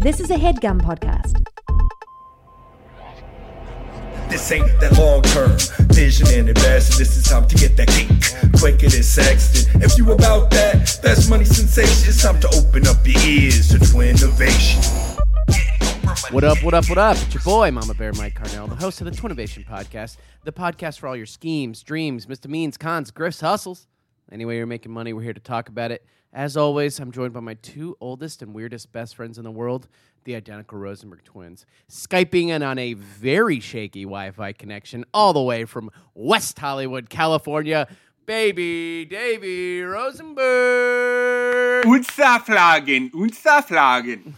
This is a headgum podcast. This ain't that long term vision and investment. This is time to get that cake quicker than Sexton. If you about that, that's money sensation. It's time to open up your ears to Twinnovation. What up, what up, what up? It's your boy, Mama Bear Mike Carnell, the host of the Twinnovation Podcast, the podcast for all your schemes, dreams, misdemeans, cons, grifts, hustles. Anyway, you're making money, we're here to talk about it. As always, I'm joined by my two oldest and weirdest best friends in the world, the identical Rosenberg twins, Skyping in on a very shaky Wi Fi connection all the way from West Hollywood, California. Baby Davy Rosenberg. Unzerflagen, unzerflagen.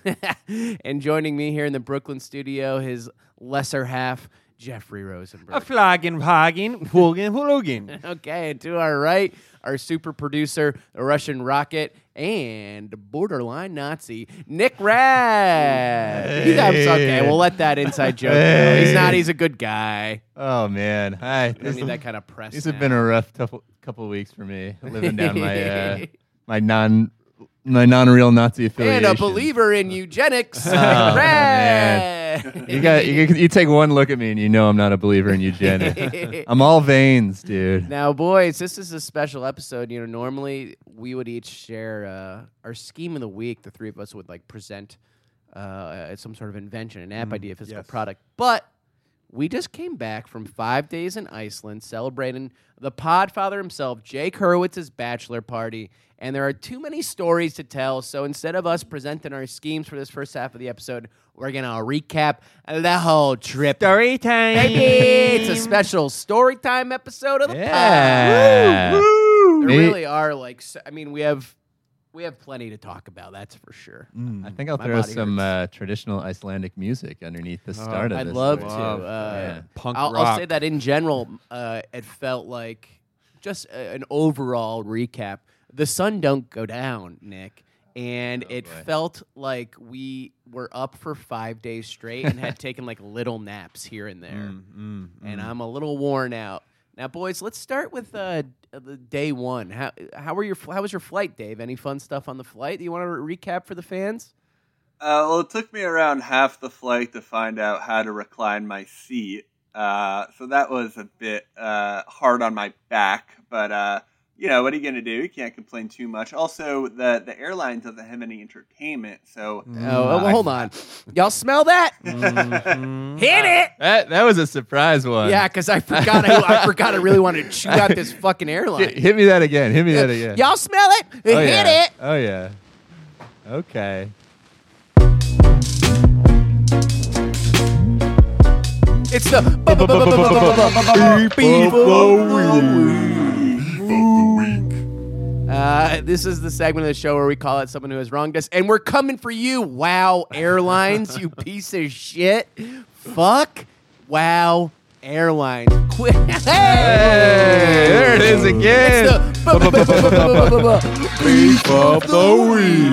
and joining me here in the Brooklyn studio, his lesser half, Jeffrey Rosenberg. A Rosenberg. flagging, flagging, hooligan, hooligan. okay, and to our right, our super producer, the Russian rocket, and borderline Nazi, Nick Rad. He's okay, we'll let that inside joke go. He's not, he's a good guy. Oh man, hi. Don't need that kind of press. These have now. been a rough couple couple of weeks for me, living down my uh, my non my non real Nazi affiliation. and a believer in eugenics. Nick Oh, Rad. You got you, you take one look at me and you know I'm not a believer in eugenics. I'm all veins, dude. Now, boys, this is a special episode. You know, normally we would each share uh, our scheme of the week. The three of us would like present uh, some sort of invention, an app idea, physical product. But we just came back from five days in Iceland celebrating the Podfather himself, Jake Hurwitz's bachelor party. And there are too many stories to tell. So instead of us presenting our schemes for this first half of the episode, we're going to recap the whole trip. Story time. Baby, it's a special story time episode of the Yeah. pod. There really are like, I mean, we have we have plenty to talk about. That's for sure. I think I'll My throw body some uh, traditional Icelandic music underneath the start of this. I'd love thing. to. Uh, Yeah. Punk I'll, I'll say that in general, uh, it felt like just a, an overall recap. The sun don't go down, Nick. And it boy. felt like we were up for five days straight and had taken like little naps here and there. and I'm a little worn out. Now, boys, let's start with uh, the day one. How how were your how was your flight, Dave? Any fun stuff on the flight? Do you want to re- recap for the fans? Uh, well, it took me around half the flight to find out how to recline my seat. Uh, so that was a bit uh, hard on my back, but uh, you know what are you gonna do? You can't complain too much. Also, the the airline doesn't have any entertainment, so Oh, oh, well, hold on, y'all smell that? Mhm. Hit it! That that was a surprise one. Yeah, because I forgot. I, I forgot. I really wanted to chew out this fucking airline. hit me that again. Hit me that again. Y'all smell it? oh, Hit yeah. it! Oh yeah. Okay. It's the Uh, this is the segment of the show where we call out someone who has wronged us, and we're coming for you, Wow Airlines, you piece of shit. Fuck Wow Airlines. Quit. Hey, there it is again. It's the beef of the week.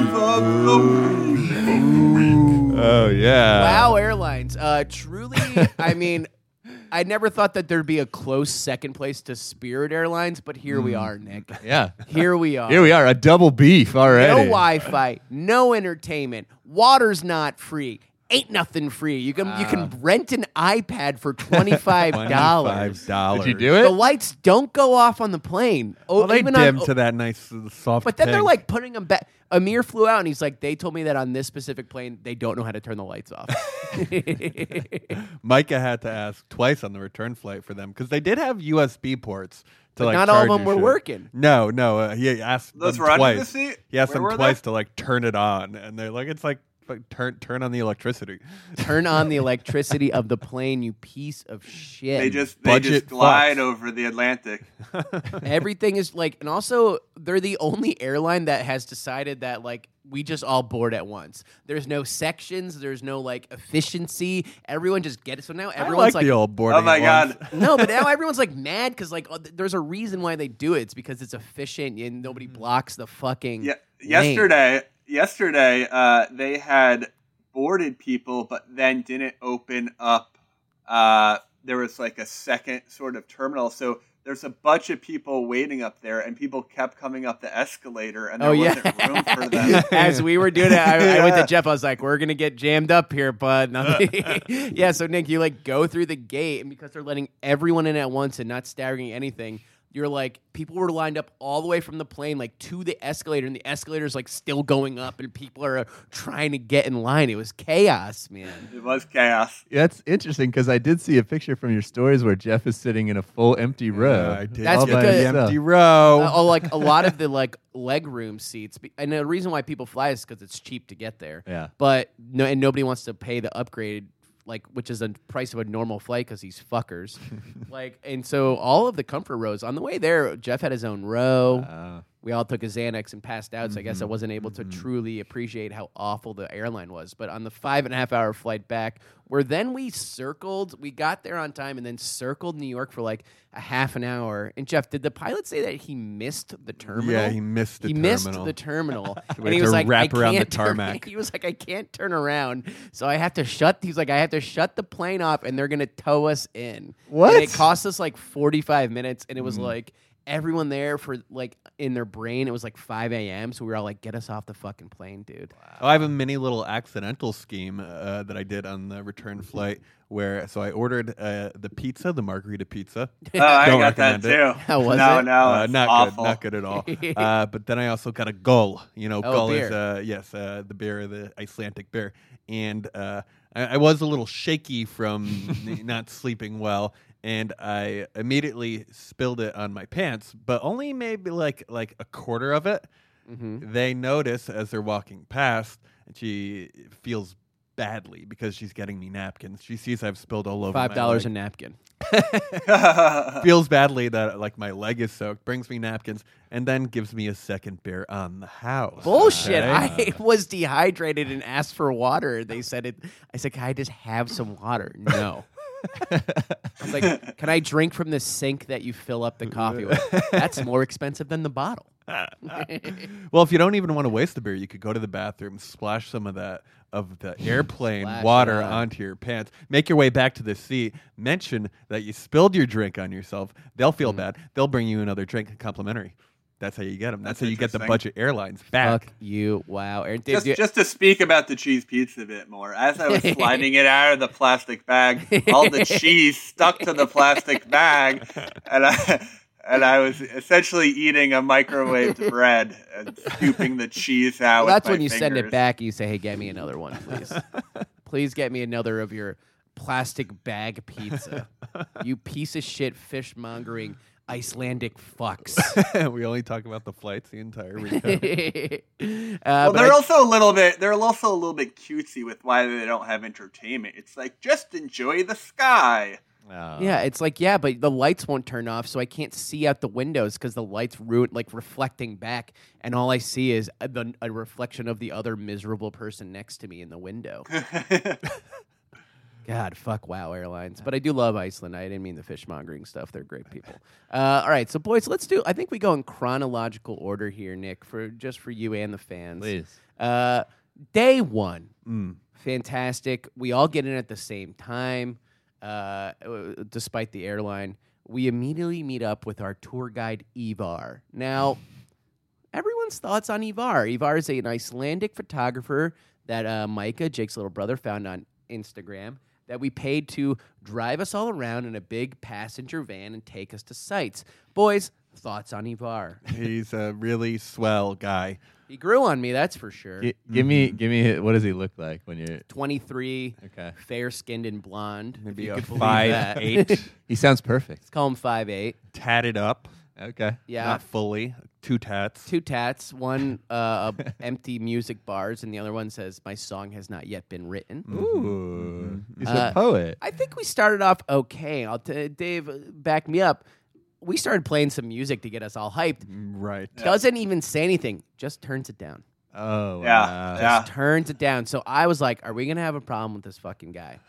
Oh yeah. Wow Airlines. Uh, truly, I mean, I never thought that there'd be a close second place to Spirit Airlines, but here we hmm. are, Nick. Yeah. Here we are. Here we are, a double beef already. No Wi-Fi, no entertainment. Water's not free. Ain't nothing free. You can you can rent an iPad for twenty five dollars. Five dollars. Did you do it? The lights don't go off on the plane. Oh, Well, they even on- dim to that nice uh, soft. But then they're pink. like putting them back. Amir flew out and he's like, they told me that on this specific plane they don't know how to turn the lights off. Micah had to ask twice on the return flight for them because they did have USB ports. To, But like, not all of charge them your were shit. working. No, no. Uh, he asked Those them were under the twice. seat? He asked Where were them they? twice to like turn it on, and they're like, it's like, like turn turn on the electricity. turn on the electricity of the plane, you piece of shit. they just they Budget just glide fucks. over the Atlantic. Everything is like, and also they're the only airline that has decided that like we just all board at once. There's no sections. There's no like efficiency. Everyone just get it. So now I everyone's like, the old boarding. Oh my at once. god! no, but now everyone's like mad because like oh, th- there's a reason why they do it. It's because it's efficient and nobody mm-hmm. blocks the fucking. Yeah, yesterday, yesterday, uh, they had boarded people, but then didn't open up. Uh, there was like a second sort of terminal, so there's a bunch of people waiting up there, and people kept coming up the escalator, and there Oh yeah. wasn't room for them. As we were doing it, I, I went to Jeff. I was like, "We're gonna get jammed up here, bud." Yeah. So Nick, you like go through the gate, and because they're letting everyone in at once and not staggering anything, you're like, people were lined up all the way from the plane, like to the escalator, and the escalator's like still going up, and people are uh, trying to get in line. It was chaos, man. It was chaos. That's interesting because I did see a picture from your stories where Jeff is sitting in a full empty row. I did That's get because- the empty row. Uh, oh, like a lot of the like leg room seats, and the reason why people fly is because it's cheap to get there. Yeah. But no, and nobody wants to pay the upgrade, like which is the price of a normal flight because these fuckers. like, and so all of the comfort rows on the way there, Jeff had his own row. Uh, we all took a Xanax and passed out, so I guess I mm-hmm. wasn't able to mm-hmm. truly appreciate how awful the airline was. But on the five and a half hour flight back, where then we circled, we got there on time and then circled New York for like a half an hour. And Jeff, did the pilot say that he missed the terminal? Yeah, he missed the he terminal. missed the terminal, and he to was like, wrap I around the can't turn- tarmac. he was like, I can't turn around, so I have to shut. He's like, I have to shut the plane off, and they're gonna tow us in. What? And it cost us like forty five minutes, and it was mm-hmm. like everyone there for like in their brain, it was like five a.m. So we were all like, get us off the fucking plane, dude. Oh, I have a mini little accidental scheme uh, that I did on the return flight where so I ordered uh, the pizza, the margarita pizza. Oh, I Don't got that recommend it. too. How was no, it? no, uh, not awful. good, not good at all. uh, but then I also got a gull. You know, Oh, gull beer. is uh, yes, uh, the beer, the Icelandic beer, and uh, I, I was a little shaky from n- not sleeping well, and I immediately spilled it on my pants, but only maybe like like a quarter of it. Mm-hmm. They notice as they're walking past, and she feels badly because she's getting me napkins. She sees I've spilled all over Five dollars a napkin. feels badly that like my leg is soaked, brings me napkins, and then gives me a second beer on the house. Bullshit! Okay? I was dehydrated and asked for water. They said it. I said, "Can I just have some water?" No. I was like, "Can I drink from the sink that you fill up the coffee with?" That's more expensive than the bottle. well, if you don't even want to waste the beer, you could go to the bathroom, splash some of that of the airplane Splash it water on. onto your pants, make your way back to the seat, mention that you spilled your drink on yourself. They'll feel Mm. bad. They'll bring you another drink complimentary. That's how you get them. That's, That's how you get the interesting. budget airlines back. Fuck you! Wow, Aaron, Dave, just, you- just to speak about the cheese pizza a bit more, as I was sliding it out of the plastic bag, all the cheese stuck to the plastic bag, and I and I was essentially eating a microwaved bread and scooping the cheese out. Well, with that's my when you send it fingers. back. You say, "Hey, get me another one, please. please get me another of your plastic bag pizza. you piece of shit fishmongering Icelandic fucks." we only talk about the flights the entire recount. uh, Well, they're I- also a little bit. They're also a little bit cutesy with why they don't have entertainment. It's like just enjoy the sky. uh, yeah, it's like yeah, but the lights won't turn off, so I can't see out the windows because the lights ruin like reflecting back, and all I see is a, the, a reflection of the other miserable person next to me in the window. God, fuck Wow Airlines. But I do love Iceland. I didn't mean the fishmongering stuff. They're great people. Uh, all right, so boys, let's do. I think we go in chronological order here, Nick, for just for you and the fans. Please. Uh, day one, Mm. fantastic. We all get in at the same time, uh, uh, despite the airline. We immediately meet up with our tour guide Ivar. Now, everyone's thoughts on Ivar. Ivar is an Icelandic photographer that uh, Micah, Jake's little brother, found on Instagram. That we paid to drive us all around in a big passenger van and take us to sites. Boys, thoughts on Ivar? He's a really swell guy. He grew on me, that's for sure. Gi- give me, mm-hmm. give me. hi- What does he look like when you're? 23, Okay. fair skinned and blonde. if Maybe you a could believe five that. eight, He sounds perfect. Let's call him five eight. tatted up, Okay. Yeah. not fully, two tats. Two tats, one uh, empty music bars, and the other one says, My song has not yet been written. Ooh, he's Uh, a poet. I think we started off okay. I'll t- Dave, uh, back me up. We started playing some music to get us all hyped. Right. Doesn't even say anything, just turns it down. Oh, Yeah, wow. yeah. Just turns it down. So I was like, Are we going to have a problem with this fucking guy?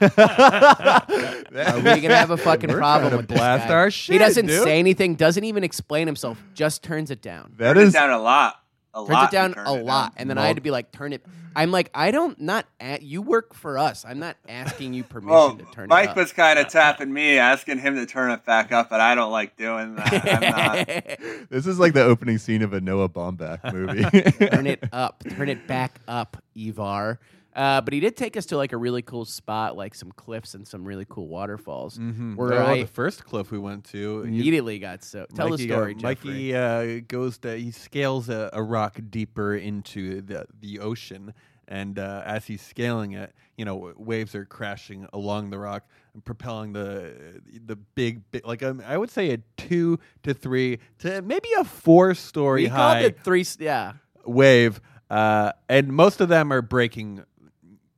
Are we going to have a fucking We're problem trying to with this blast guy? our he doesn't dude. say anything, doesn't even explain himself, just turns it down. That Turns is down a lot. a turns lot. it down he turned a it lot, down. and then I had to be like, turn it. I'm like, I don't not. At, you work for us. I'm not asking you permission Well, to turn Mike it up. was kind of tapping me, asking him to turn it back up, but I don't like doing that. I'm not. This is like the opening scene of a Noah Baumbach movie. turn it up, turn it back up, Ivar. Uh, but he did take us to like a really cool spot, like some cliffs and some really cool waterfalls. Mhm. Where oh, I the first cliff we went to. immediately got so. Tell Mikey, the story, uh. Mikey uh, goes to he scales a, a rock deeper into the the ocean, and uh, as he's scaling it, you know, waves are crashing along the rock and propelling the the big, big like um, I would say a two to three to maybe a four story we called high it three. Yeah, wave, uh, and most of them are breaking,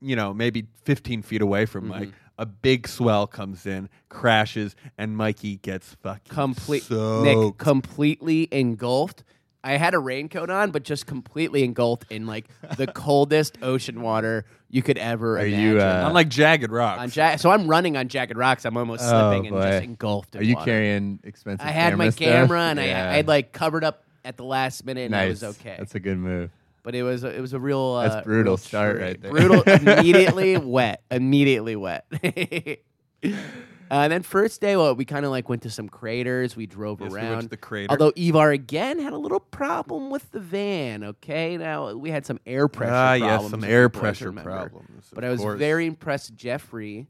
you know, maybe 15 feet away from Mm-hmm. Mike. A big swell comes in, crashes, and Mikey gets fucking complete. soaked. Nick completely engulfed. I had a raincoat on, but just completely engulfed in like the coldest ocean water you could ever Are imagine. you, uh, on like jagged rocks. on ja- so I'm running on jagged rocks. I'm almost Oh, slipping and boy. just engulfed. In Are you water. carrying expensive? I had my camera stuff? camera and I, Yeah. I had like covered up at the last minute and nice. it was okay. That's a good move. But it was a, it was a real uh, That's brutal real start treat. right there. Brutal, immediately wet, immediately wet. Uh, and then first day, well, we kind of like went to some craters. We drove Yes, we around. went to the crater. Although Ivar again had a little problem with the van. Okay, now we had some air pressure. Ah, yes, some air pressure remember. problems. But I was course. very impressed. Jeffrey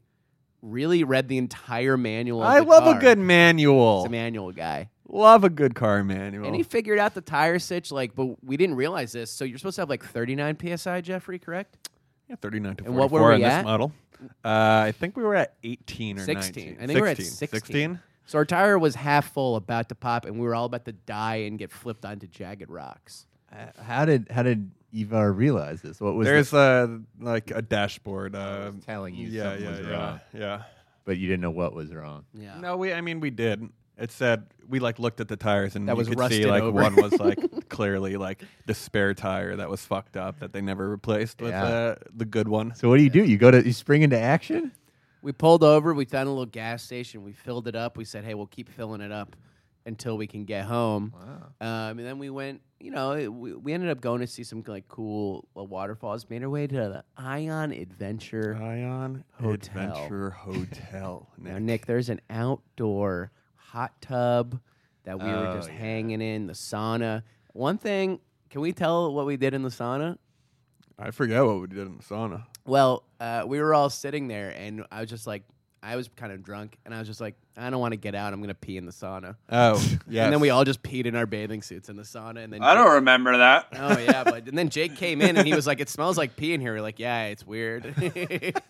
really read the entire manual. Of I the love car. a good manual. He's a manual guy. Love a good car manual. And he figured out the tire stitch, like, but we didn't realize this. So you're supposed to have like 39 psi, Jeffrey, correct? yeah, 39 to And 44 what were we on this at? model. Uh, I think we were at 18 or 16. 19. I think we're at 16. 16. 16? So our tire was half full, about to pop, and we were all about to die and get flipped onto jagged rocks. Uh, How did how did Ivar realize this? What was There's the, uh, like a dashboard. Uh, was telling you yeah, something yeah, was yeah, wrong. yeah. but you didn't know what was wrong. Yeah. No, we. I mean, we did. It said we like looked at the tires and That you was could rusted see like over. one was like clearly like the spare tire that was fucked up that they never replaced with Yeah. uh, the good one. So what do you do? You go to you spring into action? We pulled over. We found a little gas station. We filled it up. We said, "Hey, we'll keep filling it up until we can get home." Wow. Um, and then we went. You know, it- we, we ended up going to see some like cool uh, waterfalls. Made our way to the Ion Adventure. Ion Hotel. Adventure Hotel. Now, Nick, there's an outdoor hot tub that we were Oh, just yeah. hanging in. The sauna. One thing, can we tell what we did in the sauna? I forget what we did in the sauna. Well, uh, we were all sitting there, and I was just like, I was kind of drunk, and I was just like, I don't want to get out. I'm gonna pee in the sauna. Oh, yeah. And then we all just peed in our bathing suits in the sauna, and then I don't remember that. Oh yeah, but and then Jake came in and he was like, "It smells like pee in here." We're like, "Yeah, it's weird."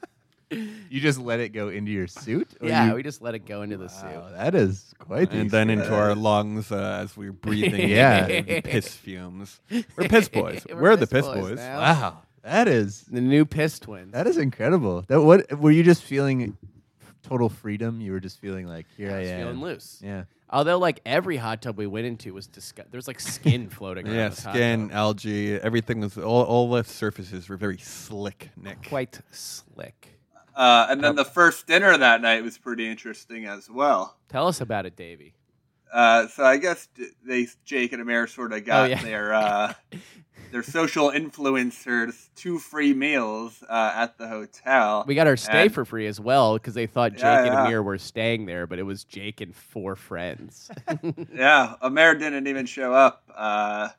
You just let it go into your suit? Or yeah, you- we just let it go into the suit. That is quite. the and then into our lungs uh, as we're breathing Yeah. in piss fumes. We're piss boys. We're we're, the piss piss boys boys. Wow, that is The new piss twins. that is incredible. That what were you just feeling? Total freedom. You were just feeling like here I, I was am. feeling loose. Yeah. Although, like every hot tub we went into was disgusting. was like skin floating around. Yeah, this hot skin, tub. algae, everything was all, all the surfaces were very slick, Nick. quite slick. Uh, and then the first dinner that night was pretty interesting as well. Tell us about it, Davey. Uh, so I guess they Jake and Amir sort of got yeah. their uh, their social influencers two free meals uh, at the hotel. We got our stay And- for free as well because they thought Jake Yeah, and yeah. Amir were staying there, but it was Jake and four friends. Yeah, Amir didn't even show up uh,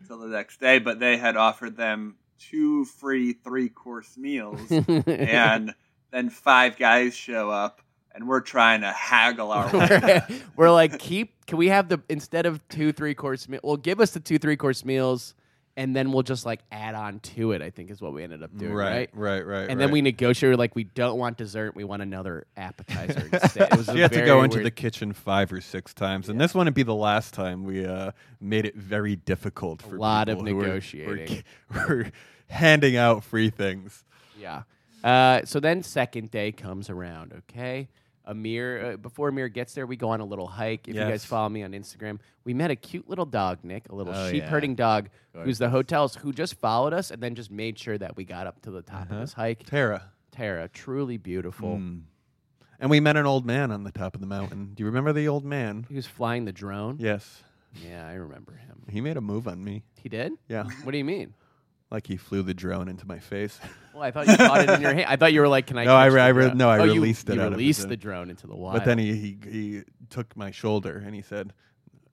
until the next day, but they had offered them two free three course meals, and then five guys show up, and we're trying to haggle our way. we're, we're like, keep. Can we have the instead of two three course meal? Well, give us the two three course meals, and then we'll just like add on to it. I think is what we ended up doing, right? right, right, right. And then we negotiated like we don't want dessert, we want another appetizer instead. It was a you had to very go into weird- the kitchen five or six times, and this wouldn't be the last time we uh, made it very difficult for a lot of people who were- negotiating. Were, were handing out free things. Yeah. Uh, so then second day comes around. Okay. Amir, uh, before Amir gets there, we go on a little hike. If you guys follow me on Instagram, we met a cute little dog, Nick, a little Oh, sheep yeah. herding dog, who's the hotels, who just followed us and then just made sure that we got up to the top Uh-huh. of this hike. Tara. Tara, truly beautiful. Mm. And we met an old man on the top of the mountain. Do you remember the old man? He was flying the drone. Yes. Yeah, I remember him. He made a move on me. He did? Yeah, What do you mean? like he flew the drone into my face. Well, I thought you caught it in your hand. I thought you were like, "Can I?" No, I re- I re- no, I oh, you- released it You out released hand. the drone into the wild. But then he, he he took my shoulder and he said,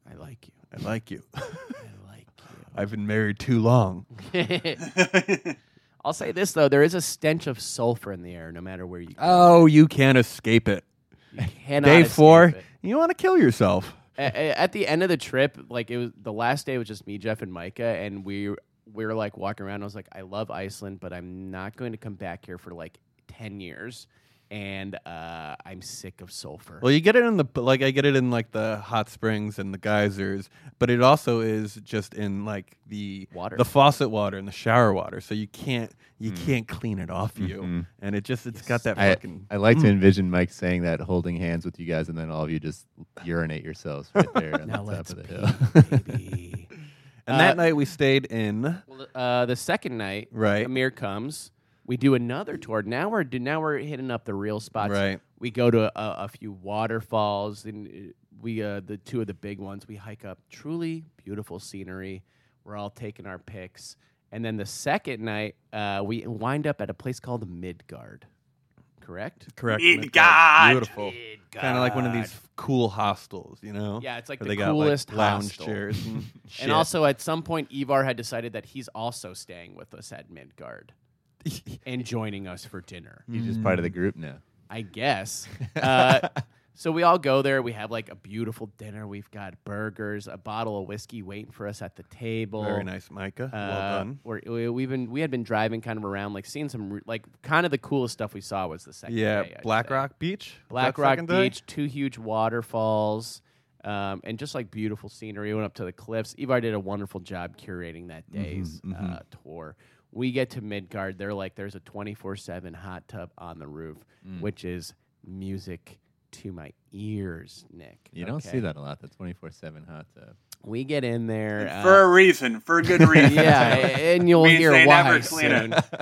I like you. "I like you. I like you. I've been married too long." I'll say this though: there is a stench of sulfur in the air, no matter where you go. Oh, you can't escape it. You cannot Day escape four, it. you want to kill yourself. A- a- at the end of the trip, like it was the last day was just me, Jeff, and Micah, and we we were like walking around. I was like, I love Iceland, but I'm not going to come back here for like ten years, and uh, I'm sick of sulfur. Well, you get it in the like I get it in like the hot springs and the geysers, but it also is just in like the Water. the faucet water and the shower water. So you can't you Hmm. can't clean it off you, Mhm. and it just it's got that I, fucking. I like Mm. to envision Mike saying that, holding hands with you guys, and then all of you just urinate yourselves right there on now the top let's of the pee, hill. and uh, that night we stayed in Well, uh, the second night, Right. Amir comes. We do another tour. Now we're do- now we're hitting up the real spots. Right. We go to a, a few waterfalls, and uh, we uh, the two of the big ones. We hike up truly beautiful scenery. We're all taking our pics, and then the second night, uh, we wind up at a place called Midgard. Correct. correct Midgard. beautiful, kind of like one of these cool hostels, you know? Yeah, it's like where the they got coolest like lounge hostel. chairs and, shit. And also, at some point, Ivar had decided that he's also staying with us at Midgard and joining us for dinner. He's just part of the group now. I guess. Uh, so we all go there. We have like a beautiful dinner. We've got burgers, a bottle of whiskey waiting for us at the table. very nice, Micah. Uh, well done. We're, we, we've been we had been driving kind of around, like seeing some like kind of the coolest stuff we saw was the second Yeah, day. I'd Black. Rock Beach. Black Rock second day? Beach, two huge waterfalls, um, and just like beautiful scenery. We went up to the cliffs. Ivar did a wonderful job curating that Mm-hmm, day's Uh, tour. We get to Midgard. They're like, there's a 24 7 hot tub on the roof, Mm. which is music to my ears, Nick. You don't Okay? see that a lot. The twenty four seven hot tub. We get in there. uh, for a reason, for a good reason. yeah, and you'll hear they why never clean soon. it.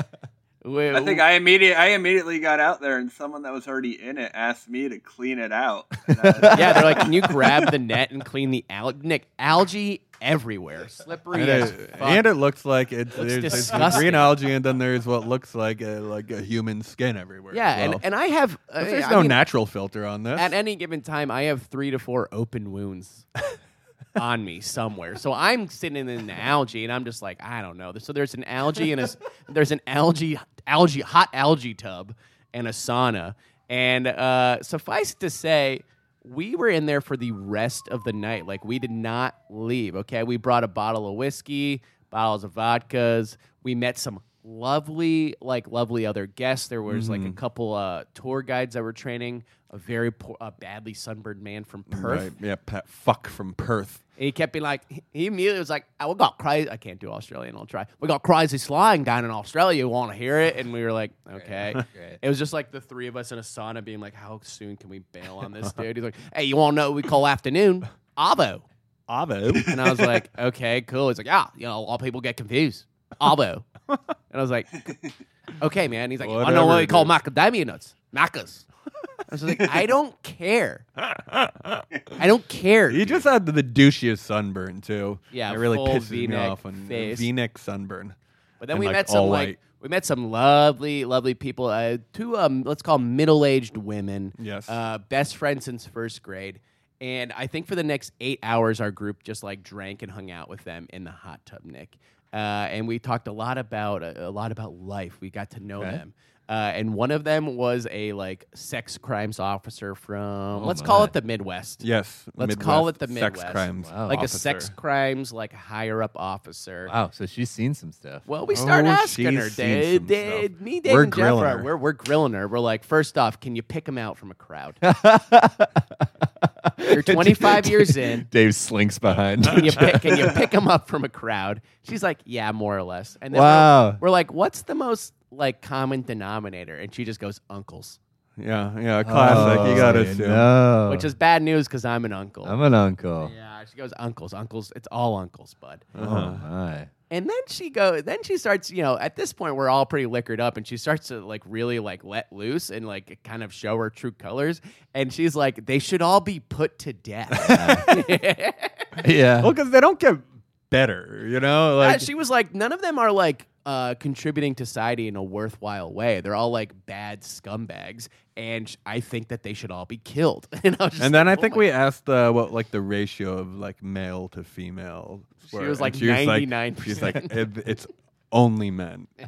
I think I immediate I immediately got out there and someone that was already in it asked me to clean it out. And I- yeah, they're like, can you grab the net and clean the algae? Nick, algae everywhere, slippery And as it, fuck. and it looks like it's Looks there's, there's the disgusting. green algae, and then there's what looks like a, like a human skin everywhere. as yeah, well. and, and I have. Uh, But there's I no mean, natural filter on this. At any given time, I have three to four open wounds on me somewhere. So I'm sitting in the algae, and I'm just like, I don't know. So there's an algae and a s- there's an algae algae hot algae tub and a sauna, and uh, suffice it to say. We were in there for the rest of the night. Like we did not leave. Okay, we brought a bottle of whiskey, bottles of vodkas. We met some lovely, like lovely other guests. There was like a couple uh, tour guides that were training. A very poor, a badly sunburned man from Perth. Right, yeah, Pat, fuck from Perth. And he kept being like, he immediately was like, oh, we got crazy. I can't do Australian. I'll try. We got crazy slang down in Australia. You want to hear it? And we were like, okay. Great. It was just like the three of us in a sauna being like, how soon can we bail on this dude? He's like, hey, you want to know what we call afternoon? Avo. Avo. And I was like, okay, cool. He's like, yeah, you know, a lot of people get confused. Avo. and I was like, okay, man. He's like, I know what we call macadamia nuts. Macas. I was like, I don't care. I don't care. You dude. just had the douchiest sunburn too. Yeah, it really full pisses me V-neck off on face. V-neck sunburn. But then and, we like, met some all like white. we met some lovely, lovely people. Uh, two um, let's call 'em middle-aged women. Yes. Uh, best friends since first grade. And I think for the next eight hours, our group just like drank and hung out with them in the hot tub, Nick. Uh, and we talked a lot about a, lot about life. We got to know Okay. them. Uh, and one of them was a like sex crimes officer from let's my. call it the Midwest. Yes, Let's call it the Midwest Midwest. sex crimes. Wow. Like a sex crimes like higher up officer. Wow, so she's seen some stuff. Well, we start Oh, asking her. seen Dave, Dave, me, Dave, We're and Jeff grilling are, her. we're, we're grilling her. We're like, first off, can you pick them out from a crowd? You're 25 years in. Dave slinks behind. Can you pick? Can you pick them up from a crowd? She's like, yeah, more or less. And then Wow. we're, we're like, what's the most like common denominator? And she just goes, uncles, Yeah, yeah, classic. you gotta Oh, assume. No. which is bad news because I'm an uncle. I'm an uncle. yeah, she goes, uncles, uncles. It's all uncles, bud. Oh my. And then she go. Then she starts. You know, at this point, we're all pretty liquored up, and she starts to like really like let loose and like kind of show her true colors. And she's like, "They should all be put to death." yeah. Well, because they don't get better, you know. Yeah, Like she was like, none of them are like uh, contributing to society in a worthwhile way. They're all like bad scumbags, and sh- I think that they should all be killed. and I was just and then I oh think my we asked uh, what like the ratio of like male to female. She were, was, like, she was like- 99%. She's like, "It- it's only men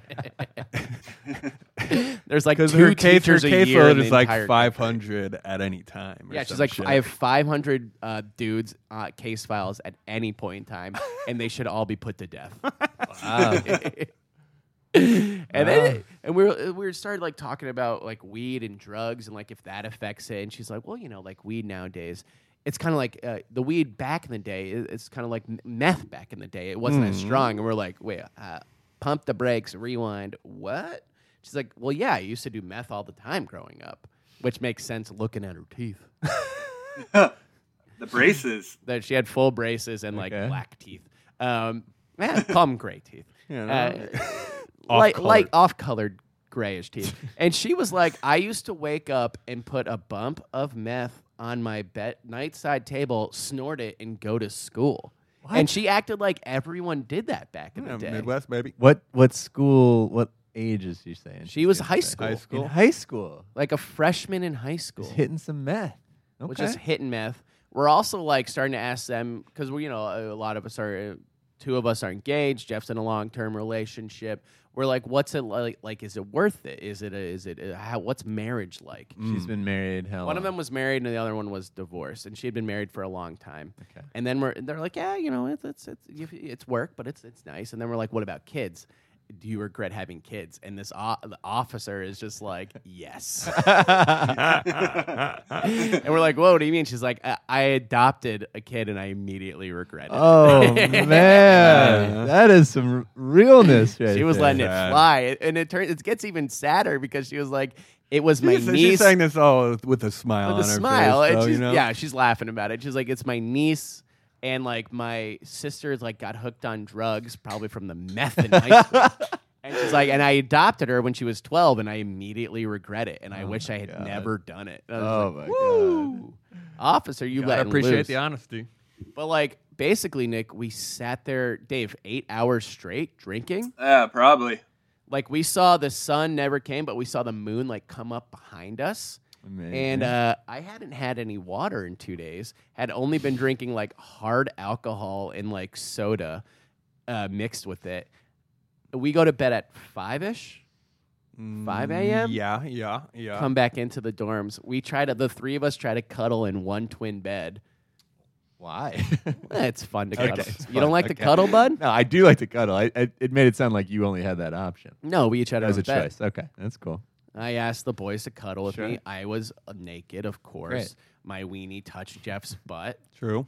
There's like because two her case her teachers a year caseload in the is like entire five country. at any time. Yeah, she's like, shit. I have 500 uh, dudes uh, case files at any point in time, and they should all be put to death. Wow. and then and we were we started like talking about like weed and drugs and like if that affects it. And she's like well you know like weed nowadays it's kind of like uh, the weed back in the day it's kind of like meth back in the day. It wasn't as strong. And we're like wait uh, pump the brakes rewind what? She's like well yeah i used to do meth all the time growing up which makes sense looking at her teeth. The braces. that she had full braces and like black teeth. Um yeah call them gray teeth. You know, uh, light, Off-colored. light off-colored grayish teeth. and she was like, I used to wake up and put a bump of meth on my bed nightside table, snort it, and go to school. And she acted like everyone did that back in Yeah, the day. Midwest baby. What what school? What age is she saying? She was gonna high school. High In school. high school. Like a freshman in high school. Just hitting some meth. Okay. We're just hitting meth. We're also like starting to ask them because we, you know, a lot of us are, uh, two of us are engaged. Jeff's in a long term relationship. We're like, what's it like? Like, is it worth it? Is it? A, is it? A, how? What's marriage like? She's been married. One of them was married and the other one was divorced, and she had been married for a long time. Okay. And then we're they're like, yeah, you know, it's it's it's, you- it's work, but it's it's nice. And then we're like, what about kids? Do you regret having kids? And this o- the officer is just like, yes. and we're like, whoa, what do you mean? She's like, I, I adopted a kid and I immediately regret it. Oh man, that is some realness. Right she was there. letting it fly, and it turns it gets even sadder because she was like, it was my She's, she's niece. saying this all with a smile with on a her smile. face. and though, she's, you know? Yeah, she's laughing about it. She's like, it's my niece. And like my sister's like got hooked on drugs, probably from the meth in high school. and she's like, and I adopted her when she was twelve, and I immediately regret it, and I oh wish I had God. never done it. I was Oh like, my Woo! Officer, you Gotta let appreciate loose. the honesty. But like, basically, Nick, we sat there, Dave, eight hours straight drinking. Yeah, probably. Like we saw the sun never came, but we saw the moon like come up behind us. Amazing. And uh, I hadn't had any water in two days. Had only been drinking like hard alcohol and like soda uh, mixed with it. We go to bed at five ish. 5 a.m.? Mm, Yeah, yeah, yeah. Come back into the dorms. We try to. The three of us try to cuddle in one twin bed. Why? Eh, It's fun to Okay, cuddle. you fun. don't like to cuddle, bud? no, I do like to cuddle. I, I, it made it sound like you only had that option. No, we each had our As a bed. choice. Okay, that's cool. I asked the boys to cuddle with Sure. me. I was uh, naked, of course. Great. My weenie touched Jeff's butt. True.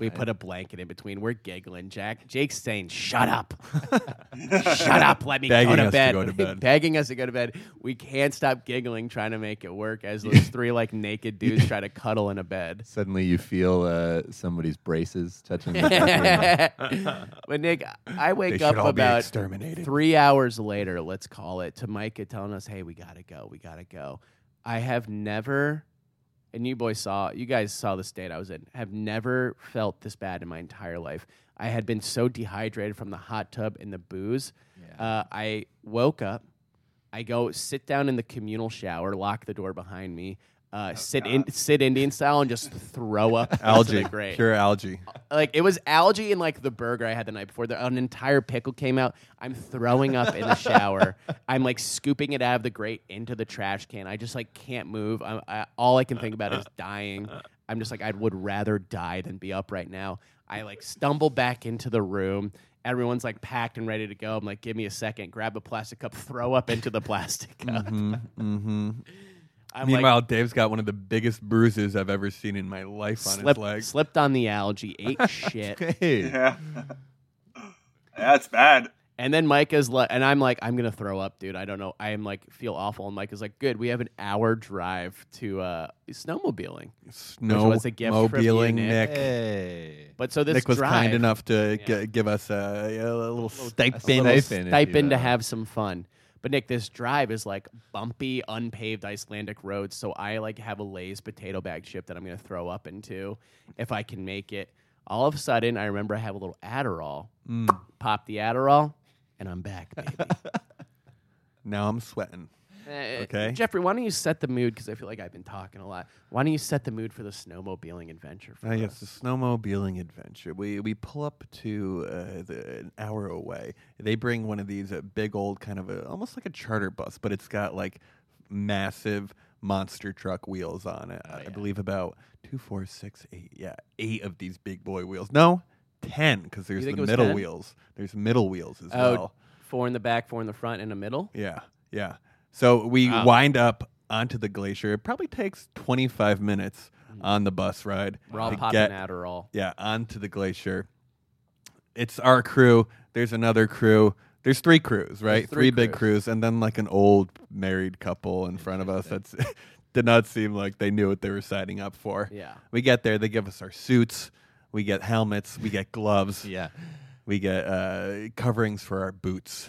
We put a blanket in between. We're giggling. Jack, Jake's saying, "Shut up, shut up, let me Begging go to us to bed." go to bed. Begging us to go to bed. We can't stop giggling, trying to make it work. As those three like naked dudes try to cuddle in a bed. Suddenly you feel uh, somebody's braces touching the but Nick, I wake up all be about exterminated. three hours later. Let's call it to Micah telling us, "Hey, we gotta go. We gotta go." I have never, and you boys saw, you guys saw the state I was in. Have never felt this bad in my entire life. I had been so dehydrated from the hot tub and the booze. Uh, I woke up. I go sit down in the communal shower, lock the door behind me, uh, sit in, sit Indian style, and just throw up Algae. Pure algae. like it was algae in like the burger I had the night before. The, an entire pickle came out. I'm throwing up in the shower. I'm like scooping it out of the grate into the trash can. I just like can't move. I, I, all I can think about is dying. I'm just like I would rather die than be up right now. I like stumble back into the room. Everyone's like packed and ready to go. I'm like, give me a second. Grab a plastic cup, throw up into the plastic cup. Mm-hmm. I'm Meanwhile, like, Dave's got one of the biggest bruises I've ever seen in my life on slipped, his leg. slipped on the algae, ate shit. hey, Yeah. That's bad. And then Micah's like, and I'm like, I'm gonna throw up, dude. I don't know. I am like, feel awful. And Micah's like, good. We have an hour drive to uh, snowmobiling. Snow was a gift from mobiling Nick. Nick. hey. But so this Nick was drive, kind enough to Yeah. gi- give us a, a little stipend. stipend. stipend, if you to have some fun. But Nick, this drive is like bumpy, unpaved Icelandic roads. So I like have a Lay's potato bag chip that I'm gonna throw up into if I can make it. All of a sudden, I remember I have a little Adderall. Mm. Pop the Adderall, and I'm back, baby. Now I'm sweating. Uh, Okay. Jeffrey, why don't you set the mood? Because I feel like I've been talking a lot. Why don't you set the mood for the snowmobiling adventure? For Ah, yes, the snowmobiling adventure. We we pull up to uh, the, an hour away. They bring one of these uh, big old kind of a, almost like a charter bus, but it's got like massive monster truck wheels on it. I believe about two, four, six, eight. Yeah, eight of these big boy wheels. No, ten because there's the middle 10? wheels. There's middle wheels as Oh, well. four in the back, four in the front, and a middle. Yeah, yeah. So we Wow. wind up onto the glacier. It probably takes 25 minutes on the bus ride We're all popping get Adderall. yeah onto the glacier. It's our crew. There's another crew. There's three crews, right? three big crews. crews, and then like an old married couple in front of us. That's did not seem like they knew what they were signing up for. Yeah. We get there. They give us our suits. We get helmets. We get gloves. Yeah. We get uh, coverings for our boots.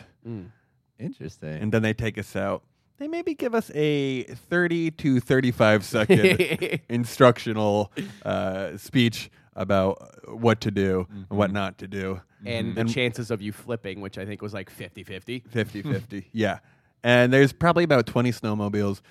Interesting. and then they take us out. They maybe give us a 30 to 35 second instructional uh, speech about what to do and what not to do. and the chances of you flipping, which I think was like 50 50. 50 50. Yeah. And there's probably about 20 snowmobiles.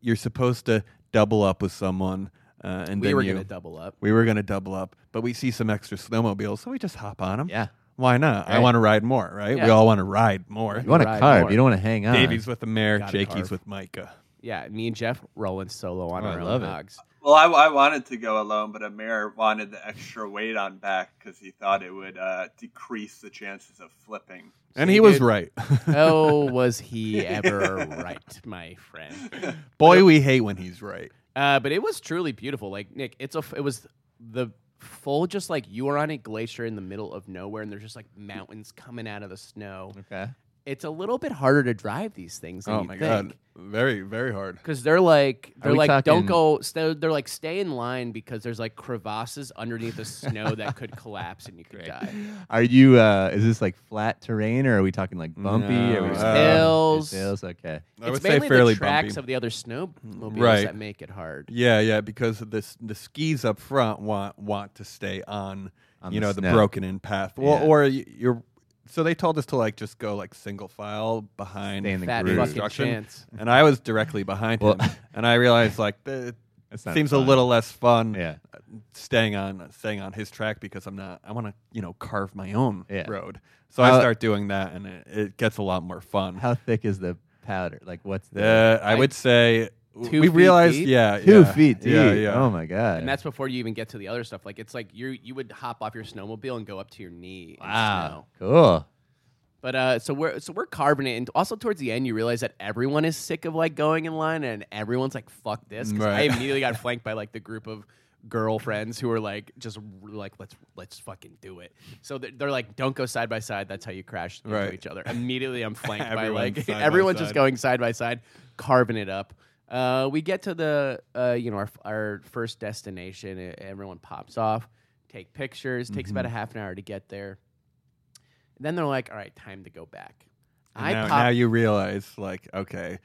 You're supposed to double up with someone. Uh, and We then were going to double up. we were going to double up, but we see some extra snowmobiles, so we just hop on them. Yeah. Why not? I want to ride more, right? We all want to ride more. you want to Ride carve. more. You don't want to hang on. Davey's with the mare, Gotta Jakey's carve. with Micah. Yeah, me and Jeff rolling solo on Oh, I our love own it. hogs. Well, I, I wanted to go alone, but Amir wanted the extra weight on back because he thought it would uh, decrease the chances of flipping. And See, he was dude. right. Oh, was he ever right, my friend? Boy, we hate when he's right. Uh, but it was truly beautiful. Like Nick, it's a. f- It was the full, just like you are on a glacier in the middle of nowhere, and there's just like mountains coming out of the snow. Okay. It's a little bit harder to drive these things. Than Oh you my think. god, very very hard. Because they're like they're we like don't go. St- they're like stay in line because there's like crevasses underneath the snow that could collapse and you could die. Are you? uh Is this like flat terrain, or are we talking like bumpy? No, or we uh, hills. There's hills. Okay. I it's would say mainly fairly the tracks bumpy. of the other snowmobiles Right. that make it hard. Yeah, yeah, because the the skis up front want want to stay on, On you the know, the snow. broken in path. Well, Yeah. or you're. So they told us to like just go like single file behind, Stay in the Fat groove. fucking Instruction. chance. and I was directly behind Well- him, and I realized like the, That's not seems a fun. little less fun. Yeah. uh, staying on staying on his track because I'm not. I want to you know carve my own Yeah. road. So I How- start doing that, and it, it gets a lot more fun. How thick is the powder? Like, what's the Uh, I I- would say Two we feet realized, deep? yeah, two yeah, feet deep? Yeah, yeah. Oh my god. And that's before you even get to the other stuff. Like it's like you you would hop off your snowmobile and go up to your knee. wow. Cool. But uh, so we're so we're carving it, and also towards the end, you realize that everyone is sick of like going in line, and everyone's like, "Fuck this!" 'Cause I Right. immediately got flanked by like the group of girlfriends who were like, just like, "Let's let's fucking do it." So they're, they're like, "Don't go side by side. That's how you crash into Right. each other." Immediately, I'm flanked by Everyone's like side by everyone's just side. going side by side, carving it up. Uh, we get to the uh, you know our our first destination. Everyone pops off, take pictures. Takes Mm-hmm. about a half an hour to get there. then they're like, "All right, time to go back." And I now, pop- now you realize, like, okay,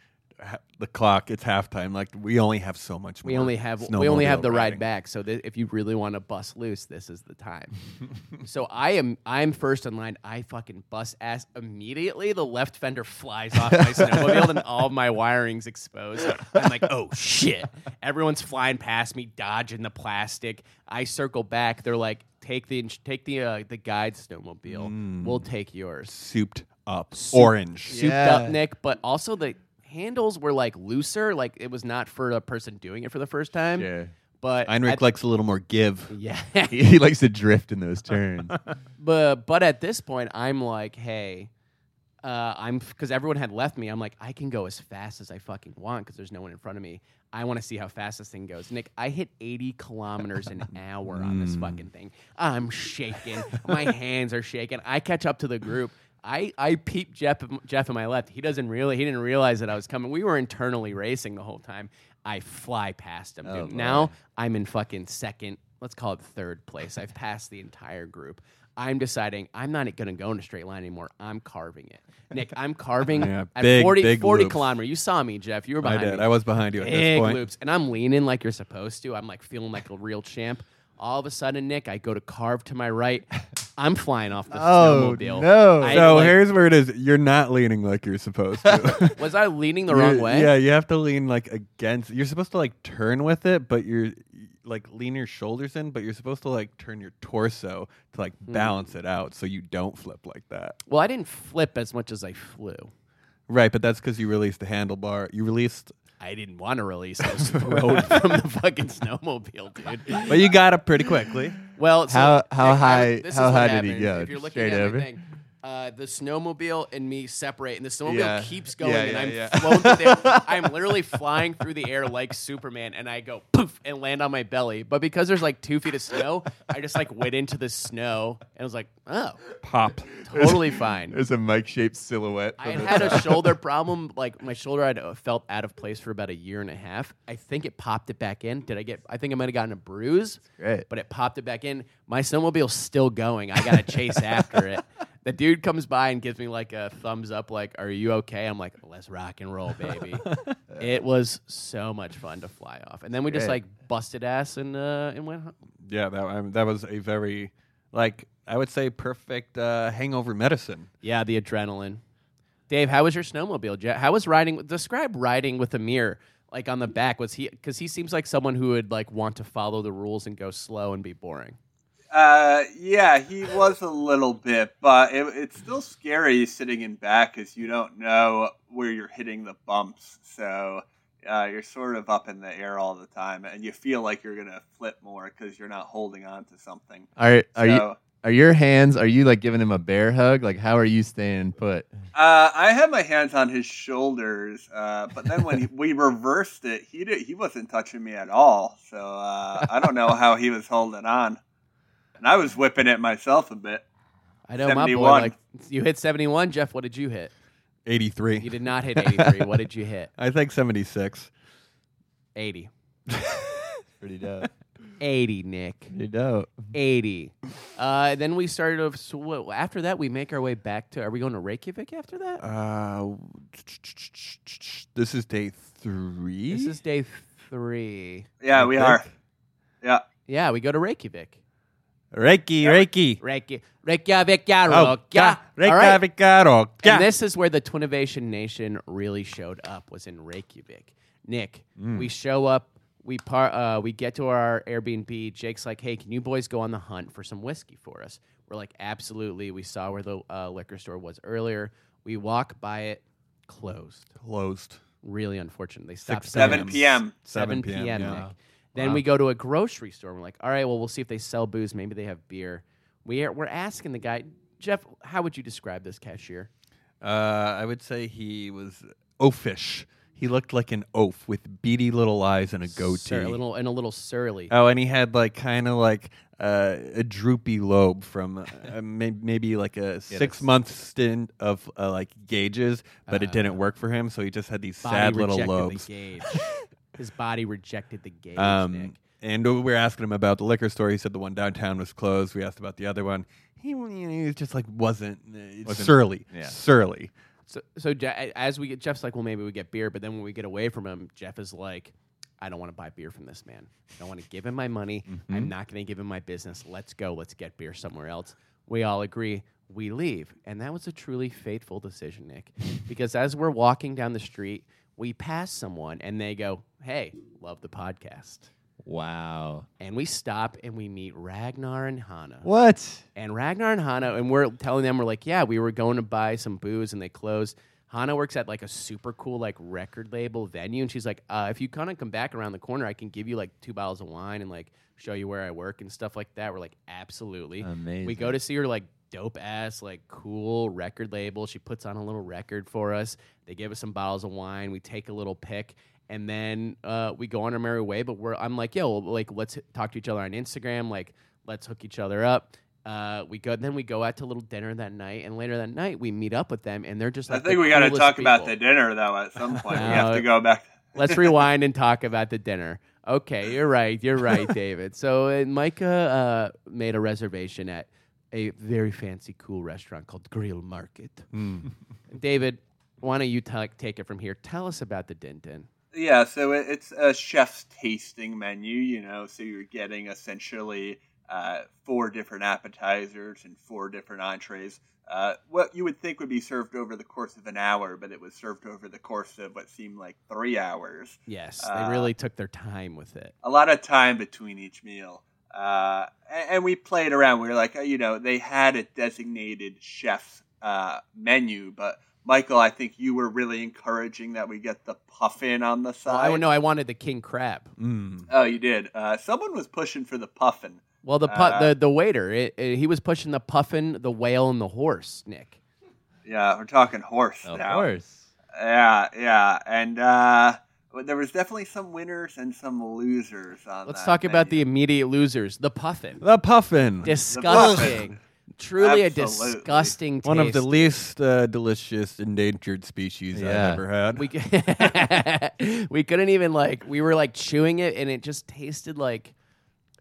the clock, it's halftime. Like, we only have so much. we more only have we only have snowmobile the ride back. So that if you really want to bust loose, this is the time. so I am I'm first in line. I fucking bust ass immediately. The left fender flies off my snowmobile and all my wiring's exposed. I'm like, oh shit! Everyone's flying past me, dodging the plastic. I circle back. They're like, take the take the uh, the guide snowmobile. We'll take yours. souped up orange. souped Yeah. up, Nick, but also the handles were like looser. Like it was not for a person doing it for the first time. Yeah. But Heinrich at- likes a little more give. yeah, he, he likes to drift in those turns. but but at this point, I'm like, hey, uh, I'm because everyone had left me. I'm like, I can go as fast as I fucking want because there's no one in front of me. I want to see how fast this thing goes. Nick, I hit 80 kilometers an hour on this fucking thing. I'm shaking. My hands are shaking. I catch up to the group. I, I peep Jeff Jeff on my left. He doesn't really he didn't realize that I was coming. We were internally racing the whole time. I fly past him, oh, dude. Oh, now. I'm in fucking second. Let's call it third place. I've passed the entire group. I'm deciding I'm not going to go in a straight line anymore. I'm carving it. Nick, I'm carving Yeah, at big, 40, big 40 loops. kilometer. You saw me, Jeff. You were I behind did. me. I was behind you at this Big point. loops. And I'm leaning like you're supposed to. I'm like feeling like a real champ. All of a sudden, Nick, I go to carve to my right. I'm flying off the Oh, snowmobile. no. I, so like- here's where it is. You're not leaning like you're supposed to. was I leaning the You're- wrong way? Yeah, you have to lean like against. You're supposed to like turn with it, but you're like lean your shoulders in, but you're supposed to like turn your torso to like Hmm. balance it out so you don't flip like that. Well, I didn't flip as much as I flew. Right, but that's because you released the handlebar. You released, I didn't want to release those rode from the fucking snowmobile, dude. but you got up pretty quickly. Well, so, How- how high- how high did he go? If you're looking straight at over? thing, uh, the snowmobile and me separate, and the snowmobile Yeah. keeps going, Yeah, and I'm yeah. flown through the I'm literally flying through the air like Superman, and I go poof and land on my belly. But because there's like two feet of snow, I just like went into the snow, and I was like, oh, Pop. totally fine. There's a Mike shaped silhouette. I had top. a shoulder problem. Like my shoulder had uh, felt out of place for about a year and a half. I think it popped it back in. Did I get? I think I might have gotten a bruise. great. But it popped it back in. My snowmobile's still going. I gotta chase after it. The dude comes by and gives me like a thumbs up, like, "Are you okay?" I'm like, "Let's rock and roll, baby." it was so much fun to fly off, and then we just Great. like busted ass and uh, and went home. Yeah, that um, that was a very like I would say perfect uh, hangover medicine. Yeah, the adrenaline. Dave, how was your snowmobile? Jet? How was riding? Describe riding with Amir. Like on the back, was he? Because he seems like someone who would like want to follow the rules and go slow and be boring. Uh, yeah, he was a little bit, but it, it's still scary sitting in back because you don't know where you're hitting the bumps. So uh, you're sort of up in the air all the time, and you feel like you're gonna flip more because you're not holding on to something. Are are you are your hands? Are you like giving him a bear hug? Like how are you staying put? Uh, I had my hands on his shoulders, uh, but then when he, we reversed it, he did, he wasn't touching me at all. So uh, I don't know how he was holding on, and I was whipping it myself a bit. I know my boy. 71. Like you hit seventy one, Jeff. What did you hit? Eighty three. You did not hit eighty three. what did you hit? I think seventy six. Eighty. Pretty dope. 80, Nick. Pretty dope. 80. Uh, then we started. Off, so what, after that, we make our way back to. Are we going to Reykjavik after that? Uh, this is day three. this is day three. Yeah, I we think. are. Yeah. Yeah, we go to Reykjavik. Reiki, Reiki. Reykjavik, Reykjavik, yeah, yeah. Reiki, All right. Reiki, And this is where the Twinnovation Nation really showed up. Was in Reykjavik. Nick, Mm. we show up. We par- uh, we get to our Airbnb. Jake's like, "Hey, can you boys go on the hunt for some whiskey for us?" We're like, "Absolutely." We saw where the uh, liquor store was earlier. We walk by it, closed. Closed. Really unfortunate. They stopped Six 7 p.m. 7 7 p.m. p.m., Nick. yeah. Then Wow. we go to a grocery store. And we're like, all right, well, we'll see if they sell booze. Maybe they have beer. We are, we're asking the guy, Jeff, how would you describe this cashier? Uh, I would say he was oafish. He looked like an oaf with beady little eyes and a goatee. Sur- a little and a little surly. Oh, and he had like kind of like uh, a droopy lobe from uh, may- maybe like a six month stint of uh, like gauges, but it didn't work for him. So he just had these sad little lobes. The gauge. His body rejected the gauge. Um, Nick. and we were asking him about the liquor store. He said the one downtown was closed. We asked about the other one. He, you know, he was just like wasn't, uh, Wasn't- surly, yeah. surly. So, so Je- as we get, Jeff's like, well, maybe we get beer. But then when we get away from him, Jeff is like, I don't want to buy beer from this man. I don't want to give him my money. Mm-hmm. I'm not going to give him my business. Let's go. Let's get beer somewhere else. We all agree. We leave. And that was a truly fateful decision, Nick. because as we're walking down the street, we pass someone and they go, Hey, love the podcast. Wow. And we stop and we meet Ragnar and Hannah. What? And Ragnar and Hana, and we're telling them, we're like, yeah, we were going to buy some booze and they closed. Hana works at like a super cool like record label venue, and she's like, uh, if you kind of come back around the corner, I can give you like two bottles of wine and like show you where I work and stuff like that. We're like, absolutely. Amazing. We go to see her like dope ass like cool record label. She puts on a little record for us. They give us some bottles of wine. We take a little pick. And then uh, we go on our merry way, but we're I'm like, yo, like let's talk to each other on Instagram, like let's hook each other up. Uh, we go then we go out to a little dinner that night, and later that night we meet up with them, and they're just Like I think we got to coolest talk about the dinner though. At some point, we Uh, have to go back. Let's rewind and talk about the dinner. Okay, you're right. You're right, David. So uh, Micah uh, made a reservation at a very fancy, cool restaurant called Grill Market. Hmm. David, why don't you ta- take it from here? Tell us about the Din Din. Yeah, so it, it's a chef's tasting menu, you know, so you're getting essentially uh, four different appetizers and four different entrees. Uh, what you would think would be served over the course of an hour, but it was served over the course of what seemed like three hours. Yes, Uh, they really took their time with it. A lot of time between each meal. Uh, and, and we played around. We were like, uh, you know, they had a designated chef's uh, menu, but Michael, I think you were really encouraging that we get the puffin on the Well, side. I know I wanted the king crab. Mm. Oh, you did. Uh, someone was pushing for the puffin. Well, the pu- Uh, the the waiter, it, it- he was pushing the puffin, the whale, and the horse. Nick. Yeah, we're talking horse Of now. course. Yeah, yeah, and uh, there was definitely some winners and some losers on. Let's that talk about the immediate losers. The puffin, The puffin. disgusting, truly a Absolutely. disgusting. One of the least uh, delicious endangered species Yeah. I've ever had. we c- we couldn't even like we were like chewing it and it just tasted like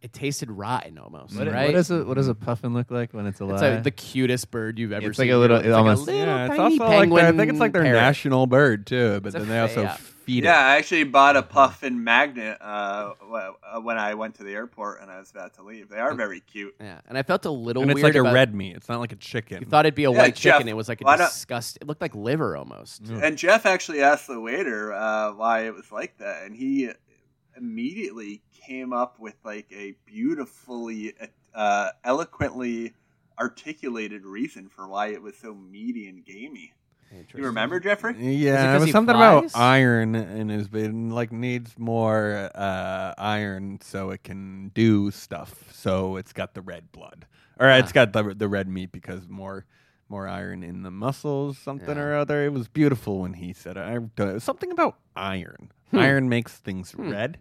it tasted rotten almost, What, right? what does a what does a puffin look like when it's alive? it's like the cutest bird you've ever It's seen. like a little- It's it like almost- a little yeah, it's tiny also like their, I think it's like their parrot. national bird too. But It's a then they also yeah. Feed Yeah, it. I actually bought a puffin magnet uh, uh, when I went to the airport and I was about to leave. They are very cute. Yeah, and I felt a little And it's weird like a red meat. It's not like a chicken. You thought it'd be a Yeah, white Jeff, chicken. It was like a why disgust. It looked like liver almost. And Jeff actually asked the waiter uh, why it was like that, and he immediately came up with like a beautifully, uh, eloquently articulated reason for why it was so meaty and gamey. You remember, Jeffrey? Yeah, 'cause it was something flies? about iron in his bed. Like needs more uh, iron so it can do stuff. So it's got the red blood, or it's got the the red meat because more more iron in the muscles, something Yeah. or other. It was beautiful when he said it. I, something about iron. Hmm. Iron makes things red.